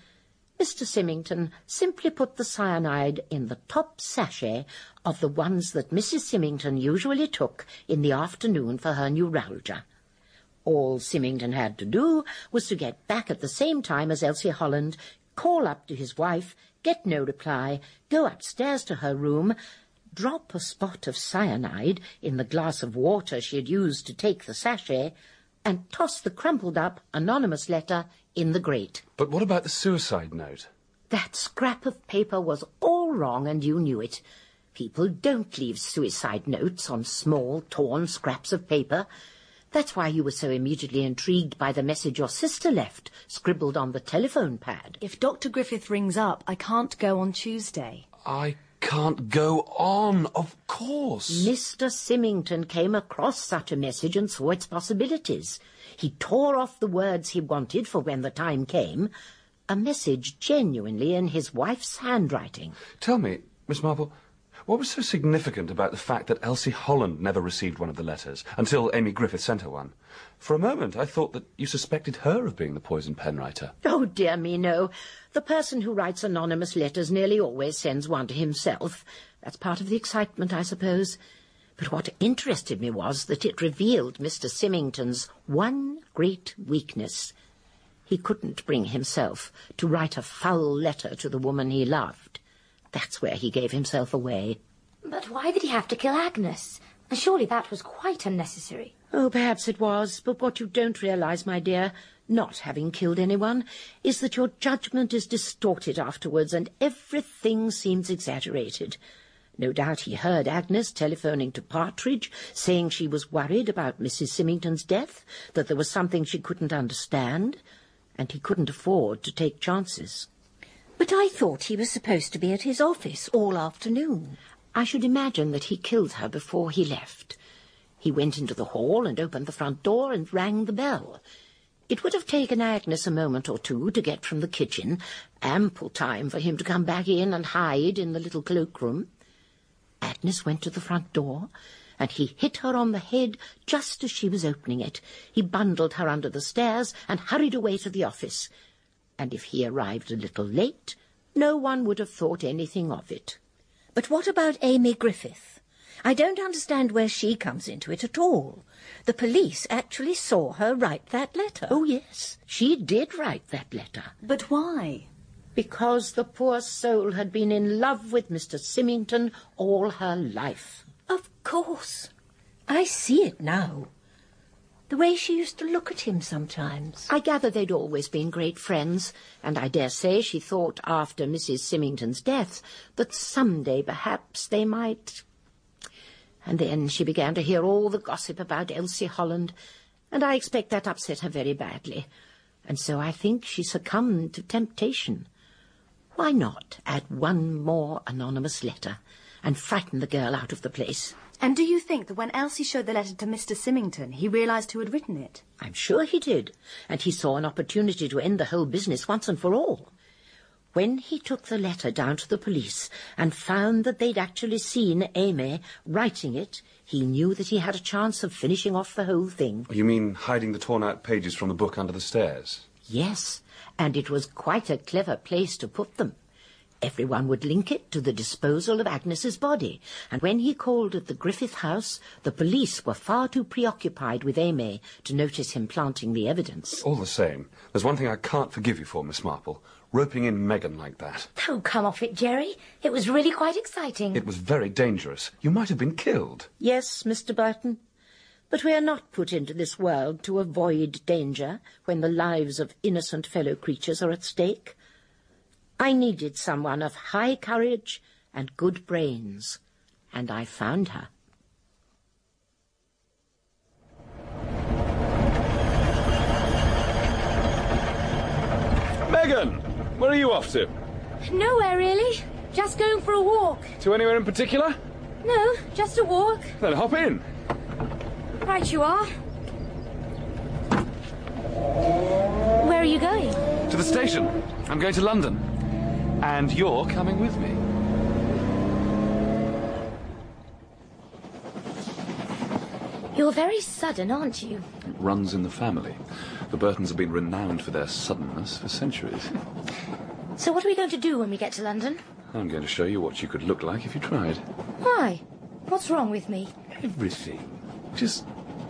Mr. Symmington simply put the cyanide in the top sachet of the ones that Mrs. Symmington usually took in the afternoon for her neuralgia. All Symmington had to do was to get back at the same time as Elsie Holland, call up to his wife, get no reply, go upstairs to her room, drop a spot of cyanide in the glass of water she had used to take the sachet, and toss the crumpled up anonymous letter in the grate. But what about the suicide note? That scrap of paper was all wrong, and you knew it. People don't leave suicide notes on small, torn scraps of paper. That's why you were so immediately intrigued by the message your sister left, scribbled on the telephone pad. If Dr. Griffith rings up, I can't go on Tuesday. I can't go on, of course. Mr. Symmington came across such a message and saw its possibilities. He tore off the words he wanted for when the time came, a message genuinely in his wife's handwriting. Tell me, Miss Marple, what was so significant about the fact that Elsie Holland never received one of the letters, until Amy Griffith sent her one? For a moment I thought that you suspected her of being the poison pen writer. Oh, dear me, no. The person who writes anonymous letters nearly always sends one to himself. That's part of the excitement, I suppose. But what interested me was that it revealed Mr. Symmington's one great weakness. He couldn't bring himself to write a foul letter to the woman he loved. That's where he gave himself away. But why did he have to kill Agnes? Surely that was quite unnecessary. Oh, perhaps it was, but what you don't realize, my dear, not having killed anyone, is that your judgment is distorted afterwards and everything seems exaggerated. No doubt he heard Agnes telephoning to Partridge, saying she was worried about Mrs. Symmington's death, that there was something she couldn't understand, and he couldn't afford to take chances. But I thought he was supposed to be at his office all afternoon. I should imagine that he killed her before he left. He went into the hall and opened the front door and rang the bell. It would have taken Agnes a moment or two to get from the kitchen, ample time for him to come back in and hide in the little cloakroom. Agnes went to the front door, and he hit her on the head just as she was opening it. He bundled her under the stairs and hurried away to the office. And if he arrived a little late, no one would have thought anything of it. But what about Amy Griffith? I don't understand where she comes into it at all. The police actually saw her write that letter. Oh, yes, she did write that letter. But why? Because the poor soul had been in love with Mr. Symmington all her life. Of course. I see it now. The way she used to look at him sometimes. I gather they'd always been great friends, and I dare say she thought after Mrs. Symmington's death that some day perhaps they might. And then she began to hear all the gossip about Elsie Holland, and I expect that upset her very badly. And so I think she succumbed to temptation. Why not add one more anonymous letter and frighten the girl out of the place? And do you think that when Elsie showed the letter to Mr. Symmington, he realised who had written it? I'm sure he did, and he saw an opportunity to end the whole business once and for all. When he took the letter down to the police and found that they'd actually seen Amy writing it, he knew that he had a chance of finishing off the whole thing. You mean hiding the torn out pages from the book under the stairs? Yes, and it was quite a clever place to put them. Everyone would link it to the disposal of Agnes's body, and when he called at the Griffith house, the police were far too preoccupied with Amy to notice him planting the evidence. All the same, there's one thing I can't forgive you for, Miss Marple. Roping in Megan like that. Oh, come off it, Jerry. It was really quite exciting. It was very dangerous. You might have been killed. Yes, Mr. Burton. But we are not put into this world to avoid danger when the lives of innocent fellow creatures are at stake. I needed someone of high courage and good brains, and I found her. Megan! Where are you off to? Nowhere, really. Just going for a walk. To anywhere in particular? No, just a walk. Then hop in. Right you are. Where are you going? To the station. I'm going to London. And you're coming with me. You're very sudden, aren't you? It runs in the family. The Burtons have been renowned for their suddenness for centuries. So what are we going to do when we get to London? I'm going to show you what you could look like if you tried. Why? What's wrong with me? Everything. Just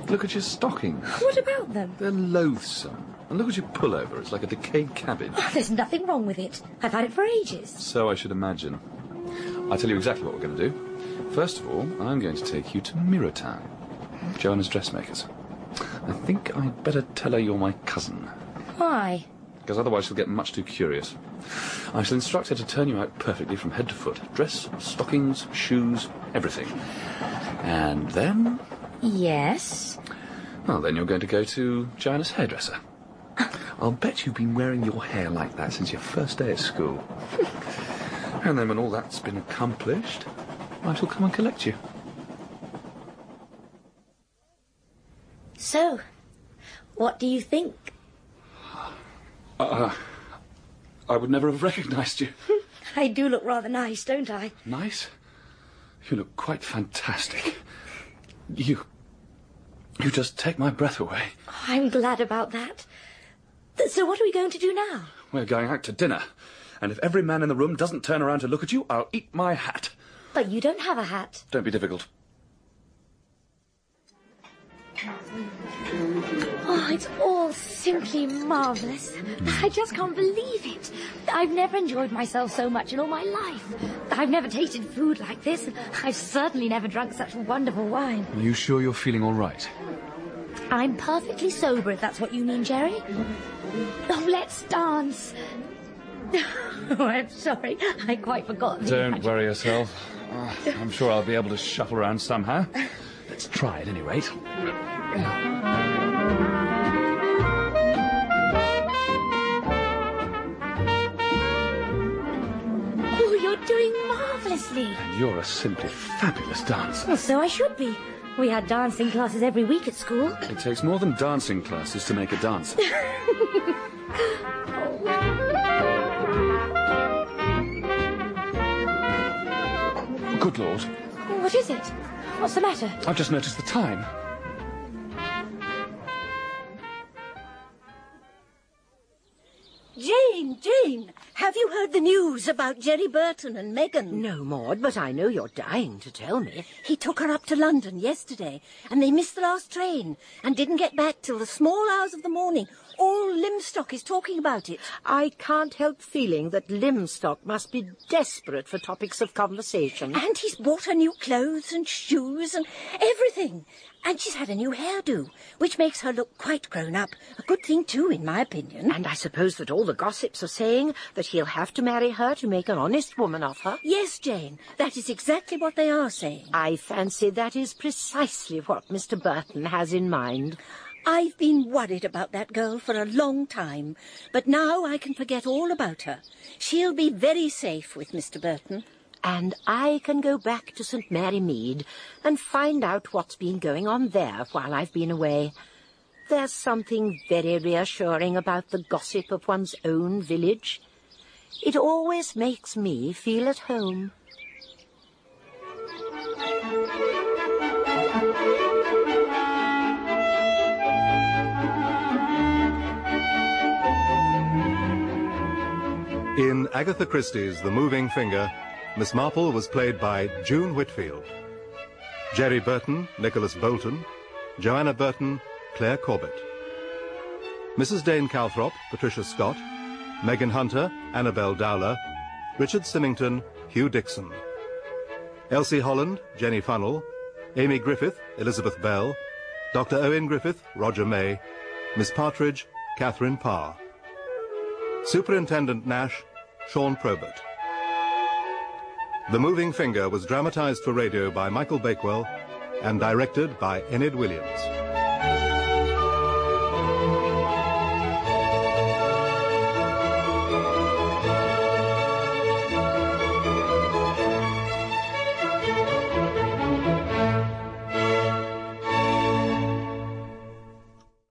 look at your stockings. What about them? They're loathsome. And look at your pullover. It's like a decayed cabbage. Oh, there's nothing wrong with it. I've had it for ages. So I should imagine. I'll tell you exactly what we're going to do. First of all, I'm going to take you to Mirotin. Joanna's dressmakers. I think I'd better tell her you're my cousin. Why? Because otherwise she'll get much too curious. I shall instruct her to turn you out perfectly from head to foot. Dress, stockings, shoes, everything. And then... Yes? Well, then you're going to go to Joanna's hairdresser. I'll bet you've been wearing your hair like that since your first day at school. and then when all that's been accomplished, I shall come and collect you. So, what do you think? Uh, I would never have recognised you. I do look rather nice, don't I? Nice? You look quite fantastic. You. You just take my breath away. I'm glad about that. Th- So what are we going to do now? We're going out to dinner. And if every man in the room doesn't turn around to look at you, I'll eat my hat. But you don't have a hat. Don't be difficult. Oh, it's all simply marvellous. I just can't believe it. I've never enjoyed myself so much in all my life. I've never tasted food like this. I've certainly never drunk such wonderful wine. Are you sure you're feeling all right? I'm perfectly sober, if that's what you mean, Jerry. Oh, let's dance. Oh, I'm sorry. I quite forgot. Don't worry yourself. I'm sure I'll be able to shuffle around somehow. Let's try at any rate. Oh, you're doing marvellously. And you're a simply fabulous dancer. Well, so I should be. We had dancing classes every week at school. It takes more than dancing classes to make a dancer. Good Lord. What is it? What's the matter? I've just noticed the time. Jane, Jane, have you heard the news about Jerry Burton and Megan? No, Maud, but I know you're dying to tell me. He took her up to London yesterday, and they missed the last train and didn't get back till the small hours of the morning. All Lymstock is talking about it. I can't help feeling that Lymstock must be desperate for topics of conversation. And he's bought her new clothes and shoes and everything. And she's had a new hairdo, which makes her look quite grown up. A good thing, too, in my opinion. And I suppose that all the gossips are saying that he'll have to marry her to make an honest woman of her? Yes, Jane, that is exactly what they are saying. I fancy that is precisely what Mr. Burton has in mind. I've been worried about that girl for a long time, but now I can forget all about her. She'll be very safe with Mr. Burton. And I can go back to St. Mary Mead and find out what's been going on there while I've been away. There's something very reassuring about the gossip of one's own village. It always makes me feel at home. In Agatha Christie's The Moving Finger, Miss Marple was played by June Whitfield. Jerry Burton, Nicholas Boulton. Joanna Burton, Claire Corbett. Mrs. Dane Calthrop, Patricia Scott. Megan Hunter, Annabel Dowler. Richard Symmington, Hugh Dickson. Elsie Holland, Jenny Funnell. Amy Griffith, Elizabeth Bell. Dr. Owen Griffith, Roger May. Miss Partridge, Catherine Parr. Superintendent Nash, Sean Probert. The Moving Finger was dramatized for radio by Michael Bakewell and directed by Enid Williams.